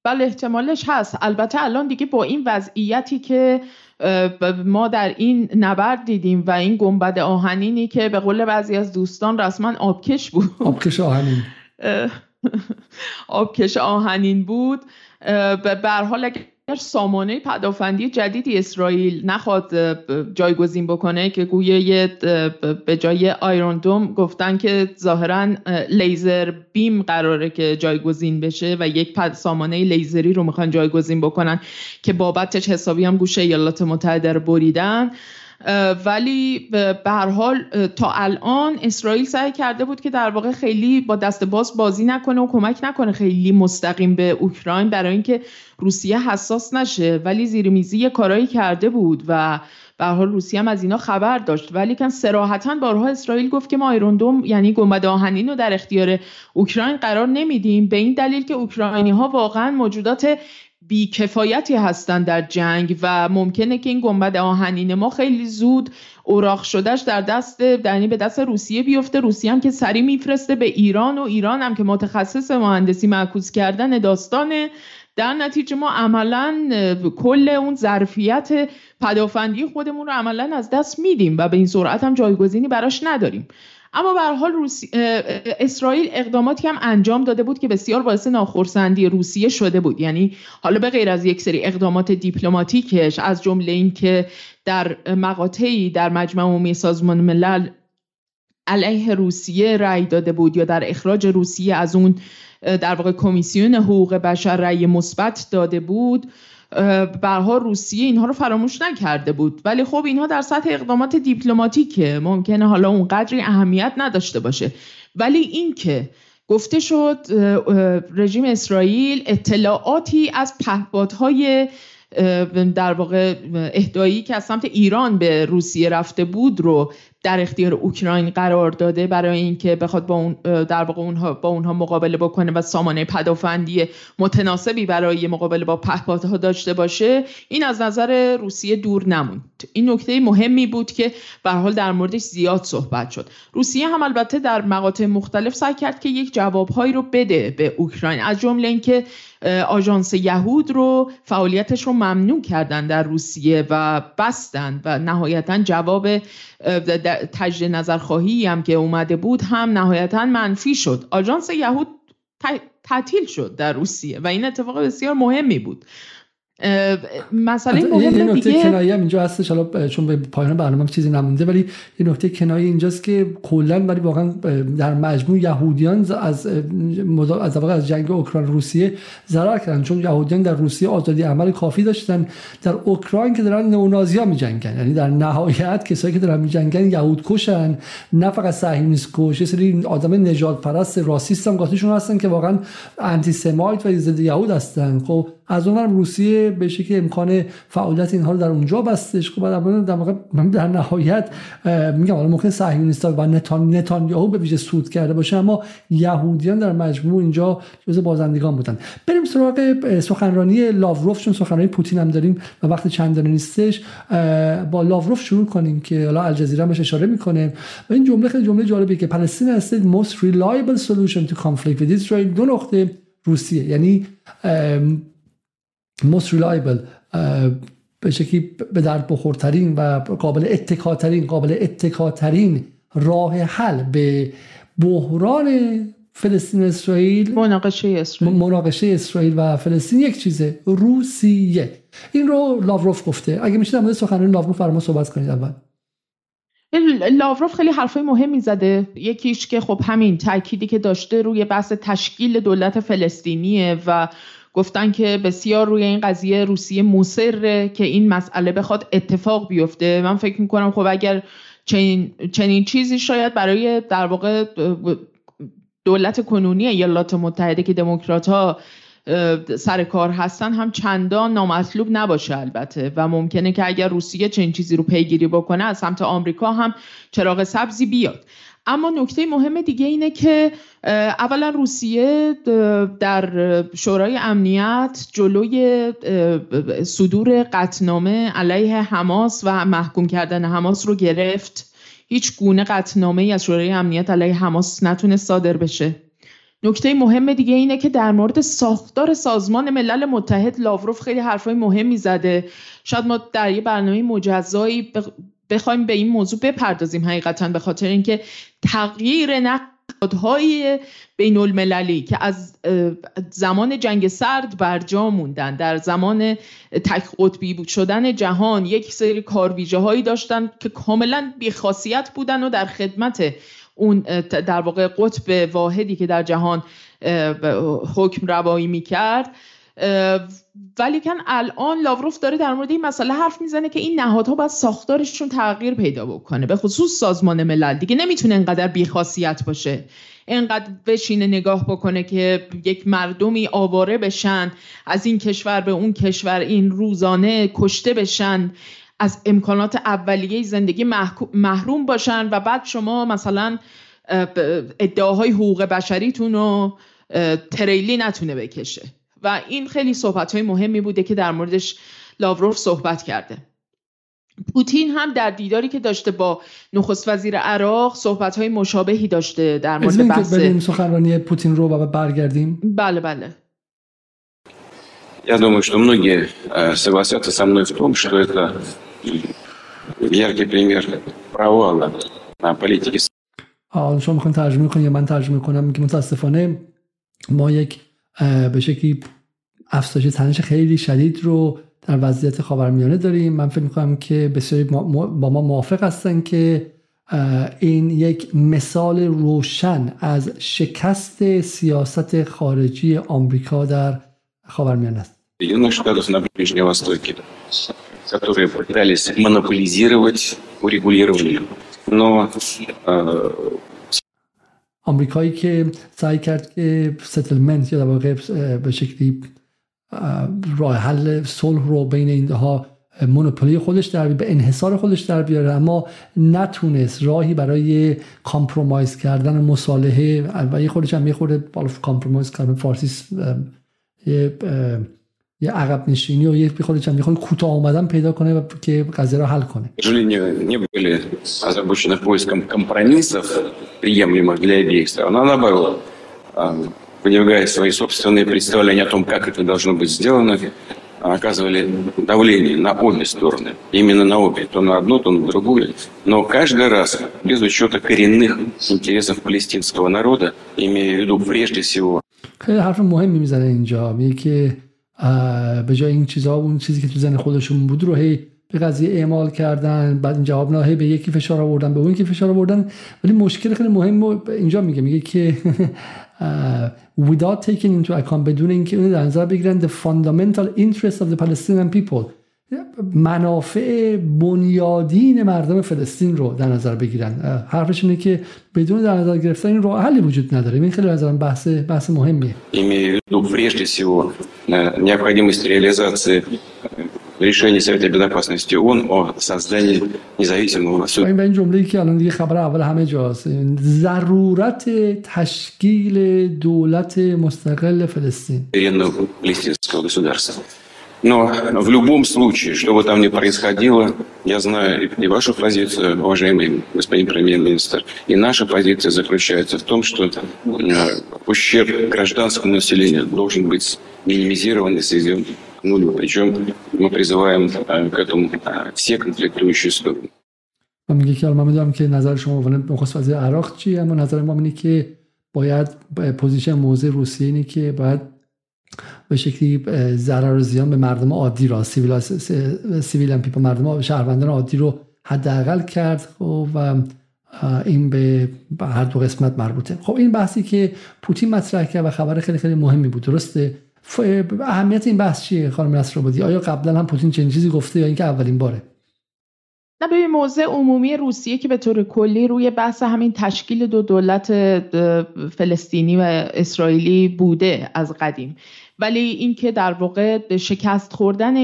بله احتمالش هست. البته الان دیگه با این وضعیتی که ما در این نبرد دیدیم و این گنبد آهنینی که به قول بعضی از دوستان رسما آبکش بود. آبکش آهنین. آبکش آهنین بود. به حال اگر سامانه پدافندی جدیدی اسرائیل نخواد جایگزین بکنه که گویه به جای آیرون دوم گفتن که ظاهرا لیزر بیم قراره که جایگزین بشه و یک پد سامانه لیزری رو می‌خوان جایگزین بکنن که بابتش حسابی هم گوشه ایالات متحده رو بریدن. ولی به هر حال تا الان اسرائیل سعی کرده بود که در واقع خیلی با دست باز بازی نکنه و کمک نکنه خیلی مستقیم به اوکراین برای اینکه روسیه حساس نشه. ولی زیر میزی یه کارایی کرده بود و به حال روسیه هم از اینا خبر داشت. ولی کن سراحتا بارها اسرائیل گفت که ما ایروندوم یعنی گنبد آهنین رو در اختیار اوکراین قرار نمیدیم. به این دلیل که اوکراینی ها واقعا موجودات بیکفایتی هستند در جنگ و ممکنه که این گنبد آهنین ما خیلی زود اوراق شدهش در دست یعنی به دست روسیه بیفته. روسیه هم که سری میفرسته به ایران و ایران هم که متخصص مهندسی معکوس کردن داستانه در نتیجه ما عملا کل اون ظرفیت پدافندی خودمون رو عملا از دست میدیم و به این سرعت هم جایگزینی براش نداریم. اما به حال روسی... اسرائیل اقداماتی هم انجام داده بود که بسیار باعث ناخرسندی روسیه شده بود. یعنی حالا به غیر از یک سری اقدامات دیپلماتیکش از جمله اینکه در مقاطعی در مجمع عمومی سازمان ملل علیه روسیه رأی داده بود یا در اخراج روسیه از اون در واقع کمیسیون حقوق بشر رأی مثبت داده بود. برها روسیه اینها رو فراموش نکرده بود. ولی خب اینها در سطح اقدامات دیپلماتیکه. ممکنه حالا اونقدری اهمیت نداشته باشه. ولی اینکه گفته شد رژیم اسرائیل اطلاعاتی از پهپادهای در واقع اهدایی که از سمت ایران به روسیه رفته بود رو در اختیار اوکراین قرار داده برای اینکه بخواد با اون در واقع اونها با اونها مقابله بکنه و سامانه پدافندی متناسبی برای مقابله با پهپادها داشته باشه. این از نظر روسیه دور نموند. این نکته مهمی بود که به حال در موردش زیاد صحبت شد. روسیه هم البته در مقاطع مختلف سعی کرد که یک جوابهایی رو بده به اوکراین. از جمله اینکه آژانس یهود رو فعالیتش رو ممنوع کردن در روسیه و بستن و نهایتا جواب تجدید نظرخواهی هم که اومده بود هم نهایتا منفی شد. آژانس یهود تعطیل شد در روسیه و این اتفاق بسیار مهمی بود. مسئله یه نکته کنایی هم اینجا هستش حالا چون به پایان برنامه چیزی نمونده ولی یه نکته کنایی اینجاست که کلا ولی واقعا در مجموع یهودیان از از از جنگ اوکراین روسیه ضرر کردن چون یهودیان در روسیه آزادی عمل کافی داشتن در اوکراین که دارن نئونازیا میجنگن یعنی در نهایت کسایی که دارن میجنگن یهود کشن نه فقط صهیونیست کش یه سری آدم نجات پرست راسیست هم هستن که واقعا آنتی سمایت و ضد یهود هستن. خب از اونورم روسیه به شکل امکان فعالیت اینها رو در اونجا بستش. خب در واقع در نهایت میگم حالا ممکن صهیونیست‌ها و نتان نتانیاهو به ویژه سود کرده باشه اما یهودیان در مجموع اینجا جزء بازندگان بودن. بریم سراغ سخنرانی لاوروف چون سخنرانی پوتین هم داریم و وقت چندانی نیستش. با لاوروف شروع کنیم که حالا الجزیره بهش اشاره می‌کنه. و این جمله خیلی جمله جالبیه که پلستین است most reliable solution to conflict with Israel. دو نقطه روسیه. یعنی most reliable به شکلی به درد بخورترین و قابل اتکاترین قابل اتکاترین راه حل به بحران فلسطین اسرائیل. مناقشه اسرائیل. مناقشه اسرائیل و فلسطین یک چیزه روسیه. این رو لاوروف گفته. اگه میشه در مورد سخنرانی لاوروف برای ما صحبت کنید اول. لاوروف خیلی حرفای مهمی زده. یکیش که خب همین تأکیدی که داشته روی بحث تشکیل دولت فلسطینیه و گفتن که بسیار روی این قضیه روسیه مصره که این مسئله بخواد اتفاق بیفته. من فکر می‌کنم خب اگر چنین, چنین چیزی شاید برای در واقع دولت کنونی ایالات متحده که دموکرات ها سر کار هستن هم چندان نامطلوب نباشه البته. و ممکنه که اگر روسیه چنین چیزی رو پیگیری بکنه از سمت آمریکا هم چراغ سبزی بیاد. اما نکته مهم دیگه اینه که اولا روسیه در شورای امنیت جلوی صدور قطنامه علیه حماس و محکوم کردن حماس رو گرفت. هیچ گونه قطنامه ای از شورای امنیت علیه حماس نتونه صادر بشه. نکته مهم دیگه اینه که در مورد ساختار سازمان ملل متحد لاوروف خیلی حرفای مهمی زده. شاید ما در یه برنامه مجزایی بخوایم به این موضوع بپردازیم حقیقتا به خاطر اینکه تغییر نقادهای بین المللی که از زمان جنگ سرد بر جا موندن در زمان تک قطبی بود شدن جهان یک سری کارویژه هایی داشتن که کاملا بیخاصیت بودن و در خدمت اون در واقع قطب واحدی که در جهان حکم روایی می‌کرد. ولیکن الان لاوروف داره در مورد این مسئله حرف می‌زنه که این نهادها باید ساختارشون تغییر پیدا بکنه. به خصوص سازمان ملل. دیگه نمی‌تونه انقدر بیخاصیت باشه. انقدر بشینه نگاه بکنه که یک مردمی آواره بشن از این کشور به اون کشور این روزانه کشته بشن از امکانات اولیه زندگی محروم باشن و بعد شما مثلا ادعاهای حقوق بشریتون رو تریلی نتونه بکشه. و این خیلی صحبت های مهمی بوده که در موردش لاوروف صحبت کرده پوتین هم در دیداری که داشته با نخست وزیر عراق صحبت های مشابهی داشته در مورد بحث سخنرانی پوتین رو و برگردیم بله بله Я думаю, что многие согласятся со мной в том, что это яркий пример провала политики. شما میخواین ترجمه کنید یا من ترجمه کنم که متاسفانه ما یک به شکلی افزایش تنش خیلی شدید رو در وضعیت خاورمیانه داریم من فکر میکنم که بسیاری با ما موافق هستن که این یک مثال روشن از شکست سیاست خارجی آمریکا در خاورمیانه است Соединенных Штатов на Ближнем Востоке, которые пытались монополизировать урегулирование. Но آمریکایی که سعی کرد که ستلمنت یا در واقع به شکلی راه حل صلح رو بین اینها monopoly خودش در به انحصار خودش در بیاره اما نتونست راهی برای compromise کردن مصالحه و یه خودش هم یه خورده بالا compromise کردن فارسی یه عقب نشینی و یه خود چند میخواد کوتاه آمدن پیدا کنه و که قضیه رو حل کنه. К сожалению, не были озабочены поиском компромиссов, приемлемых для обеих сторон, а наоборот, выдвигая свои собственные представления о том, как это должно быть сделано, оказывали давление на обе стороны. Именно на обе. То на одну, то на другую. Но каждый раз, без учета коренных интересов палестинского народа, имея в виду прежде всего... خیلی حرف مهمی میزنه اینجا میگه که به جای این چیزها اون چیزی که تو زن خودشون بود رو هی به قضیه اعمال کردن بعد این جواب نه به یکی فشار آوردن به اون یکی فشار آوردن. ولی مشکل خیلی مهم اینجا میگه میگه که without taking into account بدون اینکه اون در نظر بگیرن the fundamental interest of the Palestinian people منافع بنیادین مردم فلسطین رو در نظر بگیرن حرفش اینه که بدون در نظر گرفتن این راه حلی وجود نداره این خیلی نظرم بحث بحث مهمیه имею в виду прежде всего необходимость реализации решений Совета Безопасности ООН о создании независимого суда. این جمله‌ای که الان دیگه خبر اول همه جاست ضرورت تشکیل دولت مستقل فلسطین. Но в любом случае, что бы там ни происходило, я знаю и вашу позицию, уважаемый господин премьер-министр, и наша позиция заключается в том, что э, ущерб гражданскому населению должен быть минимизирован и сведен к нулю. Причем мы призываем э, к этому э, все конфликтующие стороны. من میگه که من میدونم که نظر شما نخست وزیر عراق چیه اما نظر ما اینه که باید پوزیشن موضع روسیه اینه که باید به شکلی ضرر و زیان به مردم عادی را civil civil people مردم شهروندان عادی رو حداقل کرد خب، و این به هر دو قسمت مربوطه. خب این بحثی که پوتین مطرح کرد و خبر خیلی خیلی مهمی بود درسته؟ اهمیت این بحث چیه خانم نصر بودی آیا قبلا هم پوتین چنین چیزی گفته یا اینکه اولین باره؟ نه ببین موضع عمومی روسیه که به طور کلی روی بحث همین تشکیل دو دولت فلسطینی و اسرائیلی بوده از قدیم. ولی اینکه در واقع شکست خوردن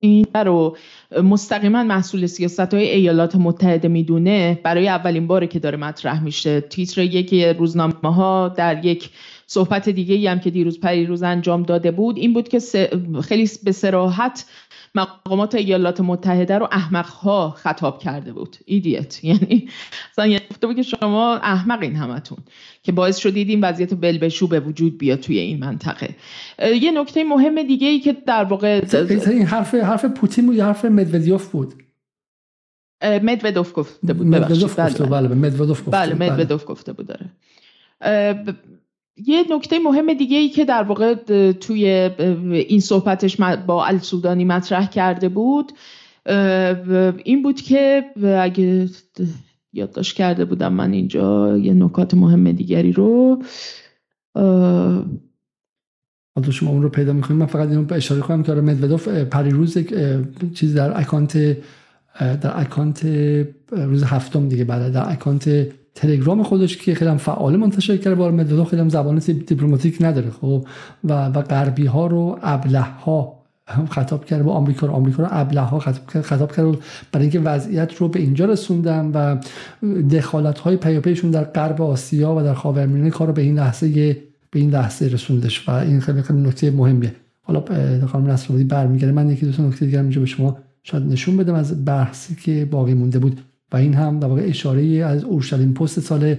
این رو مستقیما محصول سیاست های ایالات متحده می‌دونه برای اولین باره که داره مطرح میشه. تیتر یکی روزنامه ها در یک صحبت دیگه ای هم که دیروز پریروز انجام داده بود این بود که خیلی به سراحت مقامات ایالات متحده رو احمق ها خطاب کرده بود. ایدیت یعنی مثلا یعنی گفته بود که شما احمقین همتون که باعث شدید این وضعیت بلبشو به وجود بیاد توی این منطقه. یه نکته مهم دیگه ای که در واقع این حرف حرف پوتین بود یا حرف مدودیوف بود؟ مدودوف گفته بود. مدودوف گفته بله گفته بله مدودوف گفته بود. داره یه نکته مهم دیگه ای که در واقع توی این صحبتش با السودانی مطرح کرده بود این بود که اگه یادداشت کرده بودم من اینجا یه نکات مهم دیگری رو حالا شما اون رو پیدا می‌کنیم من فقط اینو اشاره کنم که آره مدودوف پریروز چیز در اکانت در اکانت روز هفتم دیگه بعد در اکانت تلگرام خودش که خیلی فعال منتشر کرده بار مدودف خیلی هم زبان دیپلماتیک نداره خب؟ و و غربی ها رو ابله ها خطاب کرده با آمریکا رو آمریکا رو ابله ها خطاب, خطاب کرده برای اینکه وضعیت رو به اینجا رسوندن و دخالت های پیاپیشون در غرب آسیا و در خاورمیانه کار رو به این لحظه به این لحظه رسوندش و این خیلی خیلی نکته مهمیه. حالا خانم نصرالدی برمیگره من یکی دو تا نکته دیگه اینجا به شما شاید نشون بدم از بحثی که باقی مونده بود. و این هم در واقع اشاره از اورشلیم پست سال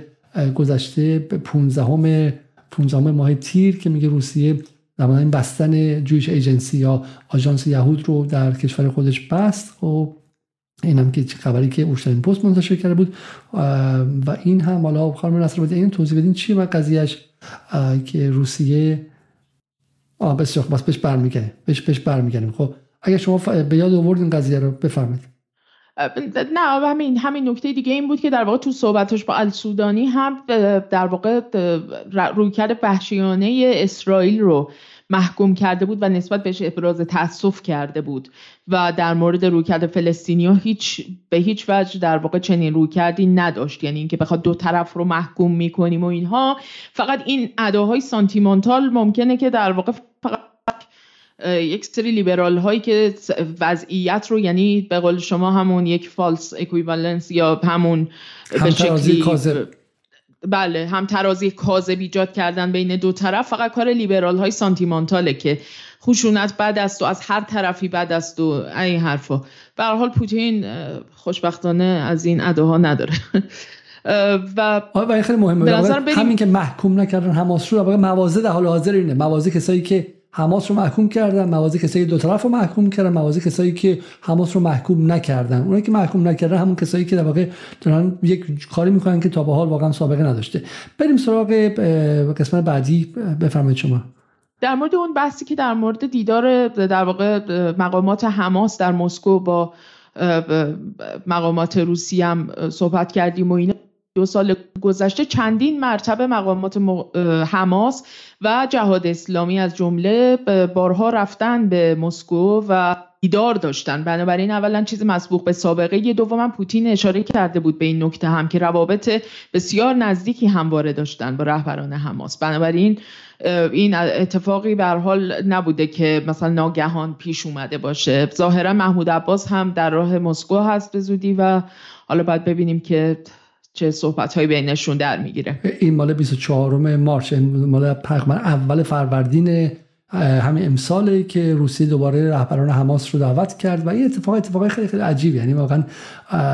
گذشته به 15 15 ماه تیر که میگه روسیه در این بستن جویش ایجنسی یا آژانس یهود رو در کشور خودش بست. و خب این هم که خبری که اورشلیم پست منتشر کرده بود. و این هم حالا خانم نصر این توضیح بدین چی و قضیهش که روسیه آه بسیار بس بهش برمیگردیم. بهش بهش برمیگردیم. خب اگر شما به یاد آوردین قضیه رو بفرمایید. نه همین همین نکته دیگه این بود که در واقع تو صحبتش با السودانی هم در واقع رویکرد وحشیانه اسرائیل رو محکوم کرده بود و نسبت بهش ابراز تاسف کرده بود و در مورد رویکرد ها هیچ به هیچ وجه در واقع چنین رویکردی نداشت. یعنی اینکه بخواد دو طرف رو محکوم می‌کنیم و اینها. فقط این اداهای سانتیمانتال ممکنه که در واقع فقط یک سری لیبرال هایی که وضعیت رو یعنی به قول شما همون یک false equivalence یا همون به شکلی بله هم ترازی کاذب ایجاد کردن بین دو طرف فقط کار لیبرال های سانتیمانتاله که خشونت بد است و از هر طرفی بد است و این حرفا. به حال پوتین خوشبختانه از این اداها نداره. و و خیلی مهمه. همین که محکوم نکردن حماس رو موازه در حال حاضر اینه. موازه کسایی که حماس رو محکوم کردن موازی کسایی دو طرف رو محکوم کردن موازی کسایی که حماس رو محکوم نکردن. اونایی که محکوم نکردن همون کسایی که در واقع دارن یک کاری می‌کنن که تا به حال واقعا سابقه نداشته. بریم سراغ قسمت بعدی. بفرمایید شما. در مورد اون بحثی که در مورد دیدار در واقع مقامات حماس در مسکو با مقامات روسی هم صحبت کردیم و اینا دو سال گذشته چندین مرتبه مقامات حماس و جهاد اسلامی از جمله بارها رفتن به مسکو و دیدار داشتن. بنابراین اولا چیز مسبوق به سابقه یه دوم پوتین اشاره کرده بود به این نکته هم که روابط بسیار نزدیکی همواره داشتن با رهبران حماس. بنابراین این اتفاقی به حال نبوده که مثلا ناگهان پیش اومده باشه. ظاهرا محمود عباس هم در راه مسکو هست به زودی و حالا باید ببینیم که چه صحبت هایی بینشون در می‌گیره. این مال 24 مارچ مال تقریبا اول فروردین همین امساله که روسیه دوباره رهبران حماس رو دعوت کرد و این اتفاق اتفاقی خیلی خیلی عجیبه یعنی واقعا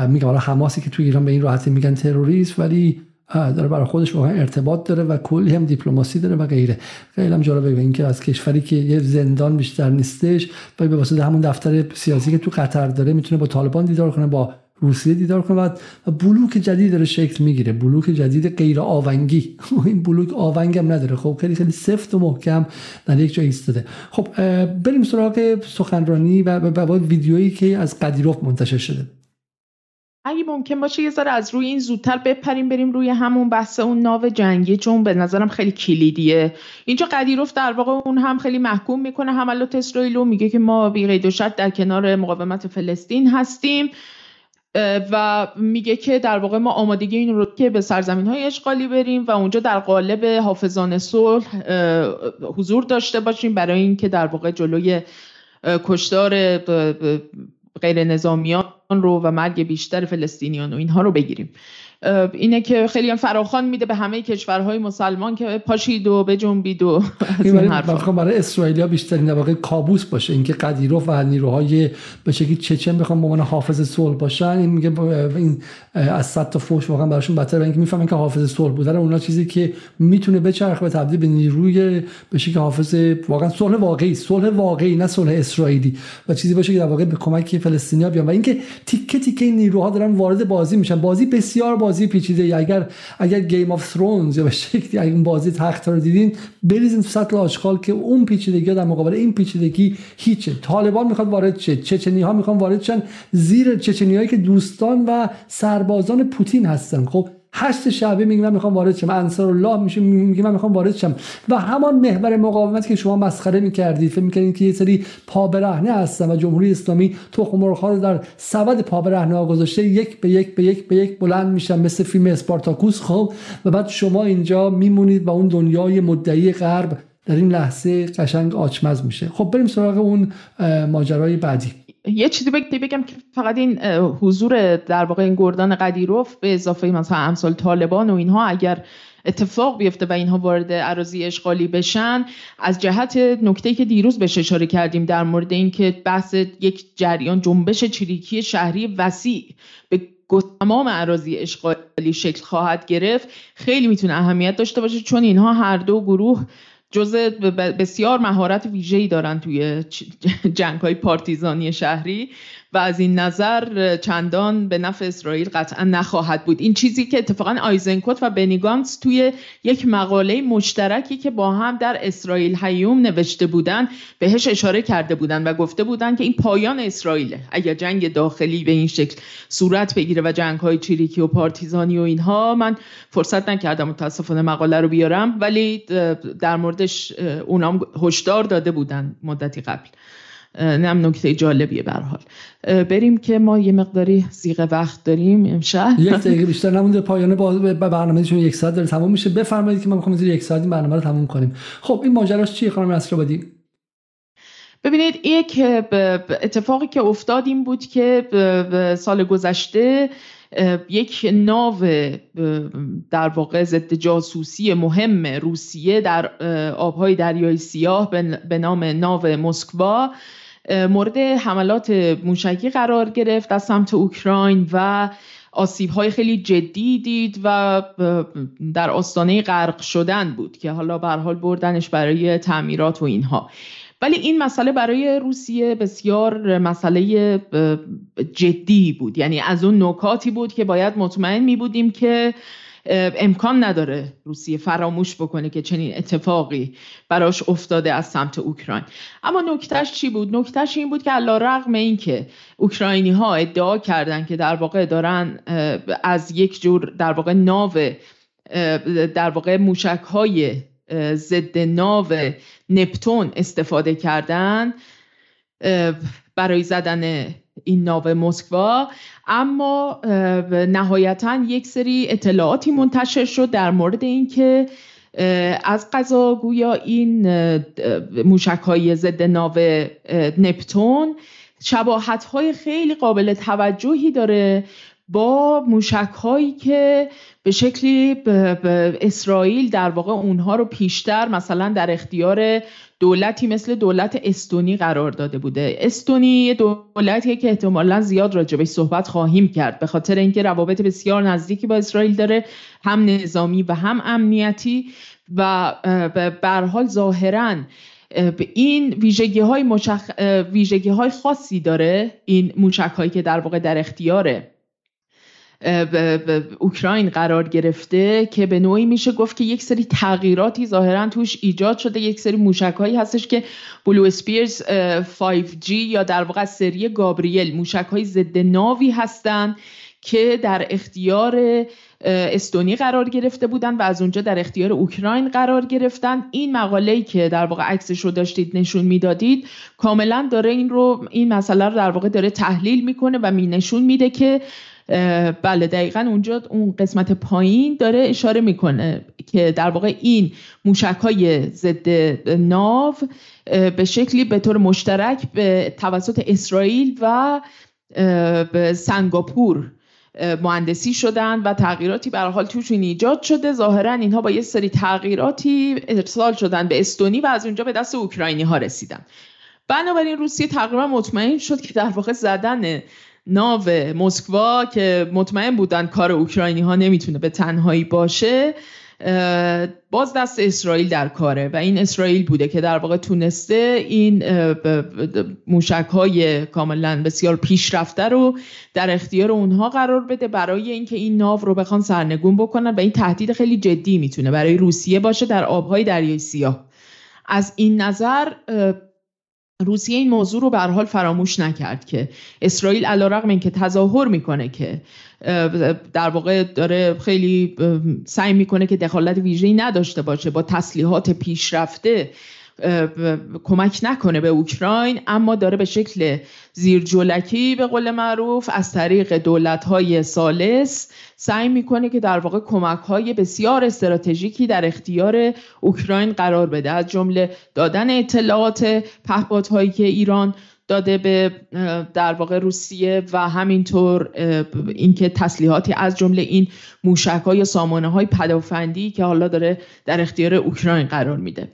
میگم حالا حماسی که توی ایران به این راحتی میگن تروریست ولی داره برای خودش واقعا ارتباط داره و کلی هم دیپلماسی داره و غیره. خیلی هم جالبه اینکه از کشوری که یه زندان بیشتر نیستش و به واسطه همون دفتر سیاسی که تو قطر داره می‌تونه با طالبان دیدار کنه با روسیه دیدار کنه و بلوک جدید داره شکل می‌گیره بلوک جدید غیر آونگی. این بلوک آونگ هم نداره. خب خیلی خیلی سفت و محکم در یک جای ایستاده. خب بریم سراغ سخنرانی و بعد ویدیویی که از قدیروف منتشر شده. اگه ممکن باشه یه ذره از روی این زودتر بپریم بریم روی همون بحث اون ناو جنگی چون به نظرم خیلی کلیدیه. اینجا قدیروف در واقع اون هم خیلی محکوم می‌کنه حملات اسرائیل میگه که ما بی و شرط در کنار مقاومت فلسطین هستیم. و میگه که در واقع ما آمادگی این رو که به سرزمین های اشغالی بریم و اونجا در قالب حافظان صلح حضور داشته باشیم برای اینکه در واقع جلوی کشتار غیر نظامیان رو و مرگ بیشتر فلسطینیان و اینها رو بگیریم. اینه که خیلی فراخان میده به همه کشورهای مسلمان که پاشید و بجنبید و برای اسرائیلیا بیشترین واقع کابوس باشه. اینکه قدیروف و نیروهای به شکلی چچن بخوام به عنوان حافظ صلح باشن. این میگه این از صد تا فوش واقعا براشون بهتره اینکه می‌فهمن که حافظ صلح بودن اونا چیزی که می‌تونه بچرخه به تبدیل به نیروی به شکلی حافظ واقعا صلح واقعی صلح واقعی نه صلح اسرائیلی. و چیزی باشه که در واقع به کمک فلسطینیا بیان. و اینکه تیکه تیکه این نیروها دارن وارد بازی میشن. بازی بسیار بازی پیچیده اگر اگر Game of Thrones یا به شکلی اگر این بازی تخت رو دیدین بریزین تو سطل آشغال که اون پیچیدگی در مقابل این پیچیدگی هیچه. طالبان می‌خواد وارد شه. چچنی ها می‌خوان وارد شن. زیر چچنی هایی که دوستان و سربازان پوتین هستن. خب حشد شعبی میگه من می‌خوام وارد شم. انصار الله میشه میگه من می‌خوام وارد شم. و همان محور مقاومت که شما مسخره می‌کردید فکر می‌کردید که یه سری پا برهنه هستن و جمهوری اسلامی تخم مرغ رو در سبد پا برهنه گذاشته یک به یک به یک به یک بلند میشن مثل فیلم اسپارتاکوس. خب و بعد شما اینجا میمونید و اون دنیای مدعی غرب در این لحظه قشنگ آچمز میشه. خب بریم سراغ اون ماجرای بعدی. یه چیزی بگم که فقط این حضور در واقع این گردان قدیروف به اضافه مثلا امثال طالبان و اینها اگر اتفاق بیفته و اینها وارد عراضی اشغالی بشن از جهت نکته که دیروز بهش اشاره کردیم در مورد اینکه بحث یک جریان جنبش چریکی شهری وسیع به تمام عراضی اشغالی شکل خواهد گرفت خیلی می‌تونه اهمیت داشته باشه چون اینها هر دو گروه جز بسیار مهارت ویژه‌ای دارن توی جنگ های پارتیزانی شهری. و از این نظر چندان به نفع اسرائیل قطعا نخواهد بود. این چیزی که اتفاقا آیزنکوت و بنیگانس توی یک مقاله مشترکی که با هم در اسرائیل هیوم نوشته بودن بهش اشاره کرده بودن و گفته بودن که این پایان اسرائیله اگر جنگ داخلی به این شکل صورت بگیره و جنگ های چریکی و پارتیزانی و اینها من فرصت نکردم متاسفانه مقاله رو بیارم ولی در موردش اونام هشدار داده بودن مدتی قبل. نم نکته جالبیه به حال. بریم که ما یه مقداری زیغ وقت داریم امشب. یک دقیقه بیشتر نمونده پایانه با برنامه چون یک ساعت داره تموم میشه. بفرمایید که ما می‌خوام زیر یک ساعت این برنامه رو تموم کنیم. خب این ماجراش چیه خانم اسرابادی ببینید یک اتفاقی که افتاد این بود که سال گذشته یک ناو در واقع ضد جاسوسی مهم روسیه در آبهای دریای سیاه به نام ناو مسکوا مورد حملات موشکی قرار گرفت از سمت اوکراین و آسیب های خیلی جدی دید و در آستانه غرق شدن بود که حالا به حال بردنش برای تعمیرات و اینها. ولی این مسئله برای روسیه بسیار مسئله جدی بود. یعنی از اون نکاتی بود که باید مطمئن می بودیم که امکان نداره روسیه فراموش بکنه که چنین اتفاقی براش افتاده از سمت اوکراین. اما نکتهش چی بود؟ نکتهش این بود که علا رغم این که اوکراینی ها ادعا کردن که در واقع دارن از یک جور در واقع ناو در واقع موشک های ضد ناو نپتون استفاده کردن برای زدن این ناو مسکوا اما نهایتا یک سری اطلاعاتی منتشر شد در مورد اینکه از قضا گویا این موشک های ضد ناو نپتون شباهت های خیلی قابل توجهی داره با موشک هایی که به شکلی اسرائیل در واقع اونها رو پیشتر مثلا در اختیار دولتی مثل دولت استونی قرار داده بوده. استونی دولتیه که احتمالا زیاد راجبش صحبت خواهیم کرد. به خاطر اینکه روابط بسیار نزدیکی با اسرائیل داره هم نظامی و هم امنیتی و به حال ظاهرا این ویژگی های, مشخ... ویژگی های خاصی داره این موشک هایی که در واقع در اختیاره. اوکراین قرار گرفته که به نوعی میشه گفت که یک سری تغییراتی ظاهرا توش ایجاد شده یک سری موشک هایی هستش که بلو اسپیرز 5G یا در واقع سری گابریل موشک های ضد ناوی هستند که در اختیار استونی قرار گرفته بودن و از اونجا در اختیار اوکراین قرار گرفتن. این مقاله که در واقع عکسش رو داشتید نشون می‌دادید کاملا داره این رو این مسئله رو در واقع داره تحلیل می‌کنه و می نشون میده که بله دقیقا اونجا اون قسمت پایین داره اشاره می‌کنه که در واقع این موشک های ضد ناو به شکلی به طور مشترک به توسط اسرائیل و به سنگاپور مهندسی شدن و تغییراتی به حال توشون ایجاد شده. ظاهرا اینها با یه سری تغییراتی ارسال شدن به استونی و از اونجا به دست اوکراینی ها رسیدن. بنابراین روسیه تقریبا مطمئن شد که در واقع زدن ناو مسکوا که مطمئن بودن کار اوکراینی ها نمی‌تونه به تنهایی باشه باز دست اسرائیل در کاره و این اسرائیل بوده که در واقع تونسته این موشک های کاملا بسیار پیشرفته رو در اختیار اونها قرار بده برای اینکه این ناو رو بخوان سرنگون بکنن و این تهدید خیلی جدی می‌تونه برای روسیه باشه در آبهای دریای سیاه. از این نظر روسیه این موضوع رو به حال فراموش نکرد که اسرائیل علیرغم اینکه تظاهر می‌کنه که در واقع داره خیلی سعی می‌کنه که دخالت ویژه‌ای نداشته باشه با تسلیحات پیشرفته کمک نکنه به اوکراین اما داره به شکل زیرجلکی به قول معروف از طریق دولت های سالس سعی می‌کنه که در واقع کمک های بسیار استراتژیکی در اختیار اوکراین قرار بده. از جمله دادن اطلاعات پهپادهایی که ایران داده به در واقع روسیه و همینطور اینکه تسلیحاتی از جمله این موشک های سامانه های پدافندی که حالا داره در اختیار اوکراین قرار میده.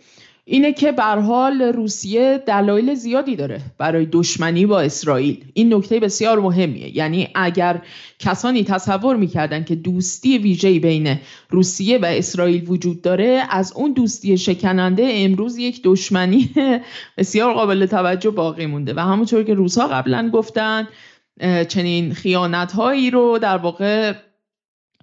اینه که به حال روسیه دلایل زیادی داره برای دشمنی با اسرائیل. این نکته بسیار مهمیه. یعنی اگر کسانی تصور می‌کردن که دوستی ویژه‌ای بین روسیه و اسرائیل وجود داره از اون دوستی شکننده امروز یک دشمنی بسیار قابل توجه باقی مونده. و همونطور که روسها قبلا گفتن چنین خیانت هایی رو در واقع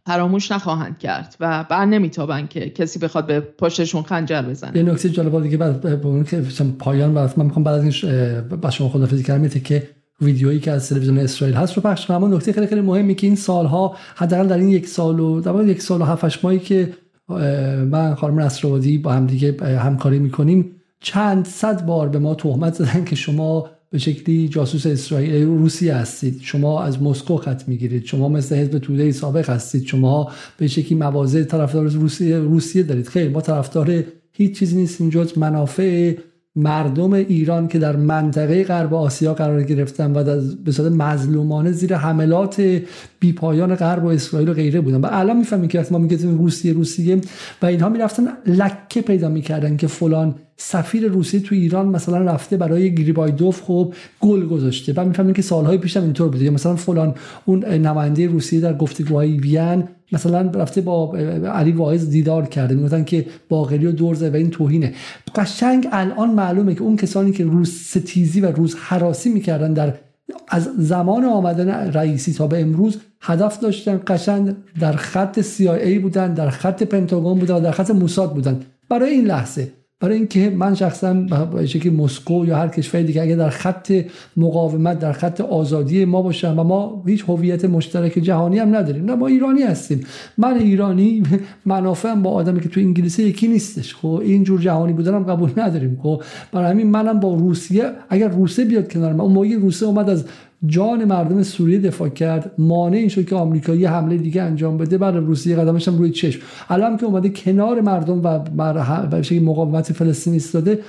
فراموش نخواهند کرد و بر نمیتابند که کسی بخواد به پشتشون خنجر بزنه. یه نکته جالب دیگه بعد اون که پایان بعد من می‌خوام بعد از این با شما خدافظی کردم که ویدیویی که از تلویزیون اسرائیل هست رو پخش کنم. نکته خیلی خیلی مهمی که این سالها حداقل در این یک سال و در یک سال و هفت ماهی که من خانم نصرآبادی با هم دیگه همکاری می‌کنیم چند صد بار به ما تهمت زدن که شما به شکلی جاسوس اسرائیل روسیه هستید. شما از مسکو خط می‌گیرید. شما مثل حزب توده سابق هستید. شما به شکلی مواضع طرفدار روسیه روسیه دارید. خیلی ما طرفدار هیچ چیزی نیستیم جز منافع مردم ایران که در منطقه غرب آسیا قرار گرفتن و به صورت مظلومانه زیر حملات بیپایان غرب و اسرائیل و غیره بودن. و الان می‌فهمیم که ما میگیم روسیه روسیه و اینها می‌رفتن لکه پیدا می‌کردن که فلان سفیر روسیه تو ایران مثلا رفته برای گریبایدوف خب گل گذاشته. و می‌فهمیم که سالهای پیشم اینطور بوده. مثلا فلان اون نماینده روسیه در گفتگوهای وین مثلا رفته با علی واعظ دیدار کرده می‌گفتن که باقری و دور و این توهینه. قشنگ الان معلومه که اون کسانی که روز ستیزی و روز حراسی می‌کردن در از زمان آمدن رئیسی تا به امروز هدف داشتن قشنگ در خط CIA بودن در خط پنتاگون بودن در خط موساد بودن. برای این لحظه برای اینکه من شخصا به که مسکو یا هر کشور دیگه اگه در خط مقاومت در خط آزادی ما باشم و ما هیچ هویت مشترک جهانی هم نداریم. نه ما ایرانی هستیم. من ایرانی منافعم با آدمی که تو انگلیسی یکی نیستش. خب اینجور جهانی بودنم قبول نداریم. خب برای همین منم با روسیه اگر روسیه بیاد کنار من اون موقع روسیه اومد از جان مردم سوریه دفاع کرد. مانع این شد که آمریکا یه حمله دیگه انجام بده. بعد روسیه قدمش هم روی چشم. الان که اومده کنار مردم و بر مقاومت فلسطین ایستاده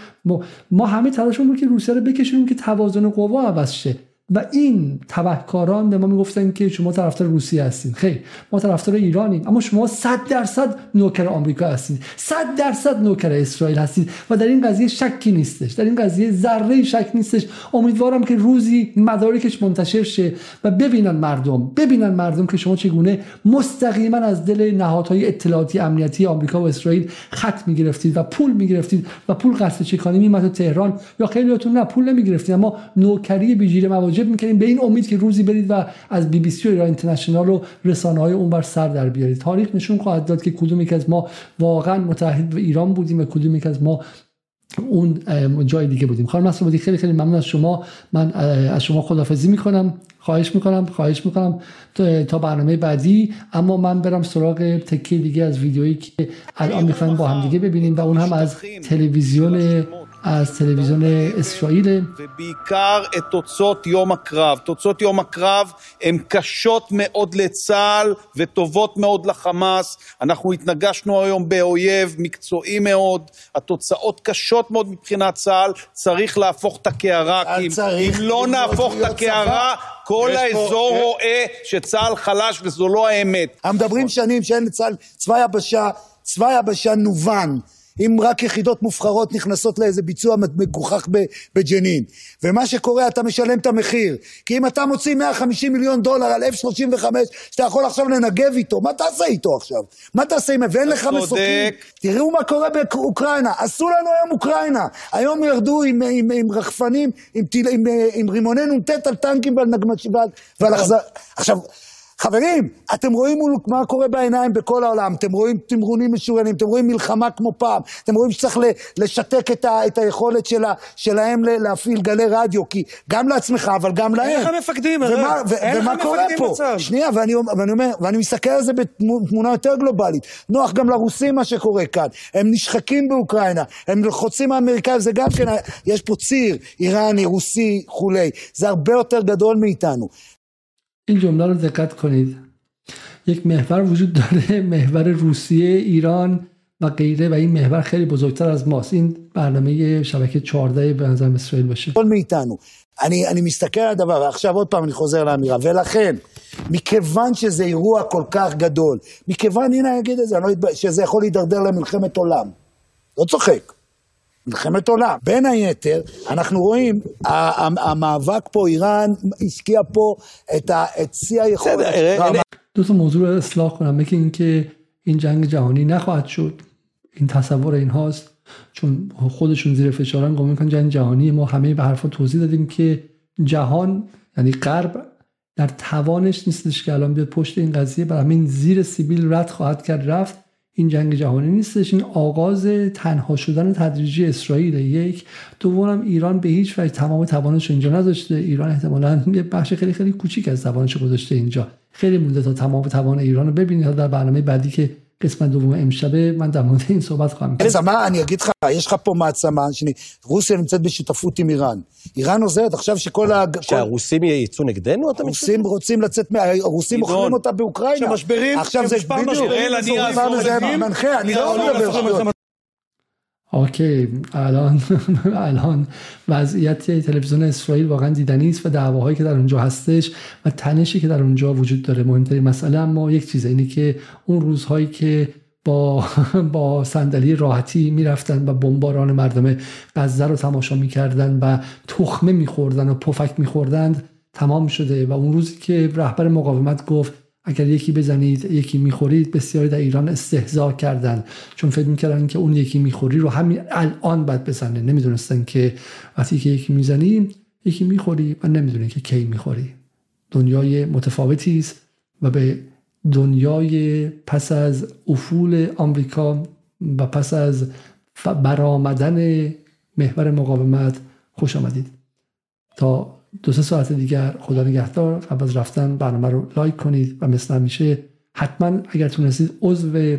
ما همه تلاشمون بود که روسیه رو بکشونیم که توازن قوا عوض شه. و این تبهکاران به ما می‌گفتن که شما طرفدار روسیه هستین. خیر ما طرفدار ایرانیم اما شما 100 درصد نوکر آمریکا هستید 100 درصد نوکر اسرائیل هستید و در این قضیه شکی نیستش. در این قضیه ذره شک نیستش. امیدوارم که روزی مدارکش منتشر شه و ببینن مردم ببینن مردم که شما چگونه مستقیما از دل نهادهای اطلاعاتی امنیتی آمریکا و اسرائیل خط می‌گرفتید و پول می‌گرفتید و پول قصد چکانی میمد تهران. یا خیلیاتون نه پول نمی‌گرفتید اما نوکری بیجیره واجب می‌کنیم به این امید که روزی برید و از بی بی سی و ایران اینترنشنال و رسانه های اونور سر در بیارید. تاریخ نشون خواهد داد که کدوم یک از ما واقعا متحد به ایران بودیم و کدوم یک از ما اون جای دیگه بودیم. خانم مسعودی خیلی خیلی ممنون از شما. من از شما خدافظی می‌کنم. خواهش می‌کنم خواهش می‌کنم. تا برنامه بعدی. اما من برم سراغ تکیه دیگه از ویدیویی که الان می‌خوایم با هم دیگه ببینیم و اون هم از تلویزیون אז טלוויזיוני ישראלים. ובעיקר את תוצאות יום הקרב. תוצאות יום הקרב הן קשות מאוד לצה"ל וטובות מאוד לחמאס. אנחנו התנגשנו היום באויב מקצועי מאוד, התוצאות קשות מאוד מבחינת צה"ל, צריך להפוך את הקערה, כי אם לא נהפוך את הקערה... כל האזור פה, רואה שצה"ל חלש, וזו לא האמת. מדברים נכון. שנים שאין לצה"ל צבא יבשה, צבא יבשה נוון. אם רק יחידות מובחרות נכנסות לאיזה ביצוע מגוחך בג'נין. ומה שקורה, אתה משלם את המחיר. כי אם אתה מוציא 150 מיליון דולר על F-35, שאתה יכול עכשיו לנגב איתו, מה תעשה איתו עכשיו? מה תעשה עם... ואין לך מסוקים. תראו מה קורה באוקראינה. עשו לנו היום אוקראינה. היום ירדו עם, עם, עם רחפנים, עם, עם, עם, רימוני נ"ט על טנקים ועל נגמ"שים ועל החזר... עכשיו... חברים, אתם רואים מה קורה בעיניים בכל העולם, אתם רואים תמרונים משוריינים, אתם רואים מלחמה כמו פעם, אתם רואים שצריך לשתק את, ה, את היכולת שלה, שלהם להפעיל גלי רדיו, כי גם לעצמך, אבל גם להם. אין לך מפקדים, ומה, ו, ומה קורה פה? בצד. שנייה, ואני, ואני אומר, ואני מסתכל על זה בתמונה יותר גלובלית. נוח גם לרוסים מה שקורה כאן. הם נשחקים באוקראינה, הם חוצים מהאמריקאים, זה גם כן, יש פה ציר איראני, רוסי, כולי. זה הרבה יותר גדול מאיתנו. این جمله رو دقت کنید یک محور وجود داره محور روسیه ایران و غیره و این محور خیلی بزرگتر از ماست این برنامه شبکه 14 به نظر اسرائیل باشه כל מאיתנו. אני, אני מסתכל על הדבר, ועכשיו עוד פעם אני חוזר לאמירה, ולכן, מכיוון שזה אירוע כל כך גדול, מכיוון, הנה אני אגיד את זה, לא שזה יכול להידרדר למלחמת עולם. לא צוחק. מלחמת עולם. בין היתר, אנחנו רואים, המאבק פה, איראן השקיע פה את שיא היכולת. دو تا موضوع رو اصلاح کنم یکی اینکه این جنگ جهانی نخواهد شد این تصور اینهاست چون خودشون زیر فشارن قوم میکنن جنگ جهانی ما همه به حرفا توضیح دادیم که جهان یعنی غرب در توانش نیستش که الان بیاد پشت این قضیه برای همین زیر سیبیل رد خواهد کرد رفت این جنگ جهانی نیستش. این آغاز تنها شدن تدریجی اسرائیل یک. دوم ایران به هیچ وجه تمام توانش اینجا نداشته. ایران احتمالا یه بخش خیلی خیلی کوچیک از توانش گذاشته اینجا. خیلی مونده تا تمام توان ایران رو ببینید در برنامه بعدی که قسمت دوم امشبه من در مورد این صحبت خواهم کرد. מה, אני אגיד לך, יש לך פה מעצמה, רוסיה נמצאת בשותפות עם איראן. איראן עוזרת עכשיו שכל ה... שהרוסים יצאו נגדנו, אתה מתכוון? הרוסים רוצים לצאת, הרוסים מוכרים אותה באוקראינה. שמשברים, עכשיו זה בדיוק, זה מנחה, אני לא מדבר שטויות. اوکی الان الان وضعیت تلویزیون اسرائیل واقعا دیدنی است و دعواهایی که در اونجا هستش و تنشی که در اونجا وجود داره. مهمترین مسئله اما یک چیزه اینه که اون روزهایی که با با صندلی راحتی می‌رفتن و بمباران مردم غزه رو تماشا می‌کردن و تخمه میخوردن و پفک میخوردند تمام شده. و اون روزی که رهبر مقاومت گفت اگر یکی بزنید یکی می‌خورید بسیاری در ایران استهزا کردن. چون فکر می‌کردن که اون یکی می‌خوری رو همین الان باید بزنه. نمی‌دونستن که وقتی که یکی می‌زنی یکی می‌خوری و نمی‌دونی که کی می‌خوری. دنیای متفاوتی است و به دنیای پس از افول آمریکا و پس از برآمدن محور مقاومت خوش آمدید. تا دو سه ساعت دیگر خدا نگهدار قبل از رفتن برنامه رو لایک کنید و مثل همیشه حتما اگر تونستید عضو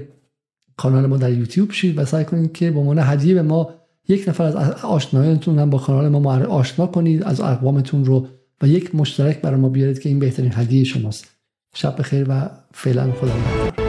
کانال ما در یوتیوب شید و سعی کنید که به عنوان هدیه به ما یک نفر از آشنایانتون هم با کانال ما آشنا کنید از اقوامتون رو و یک مشترک برای ما بیارید که این بهترین هدیه شماست. شب بخیر و فعلا خدا نگهدار.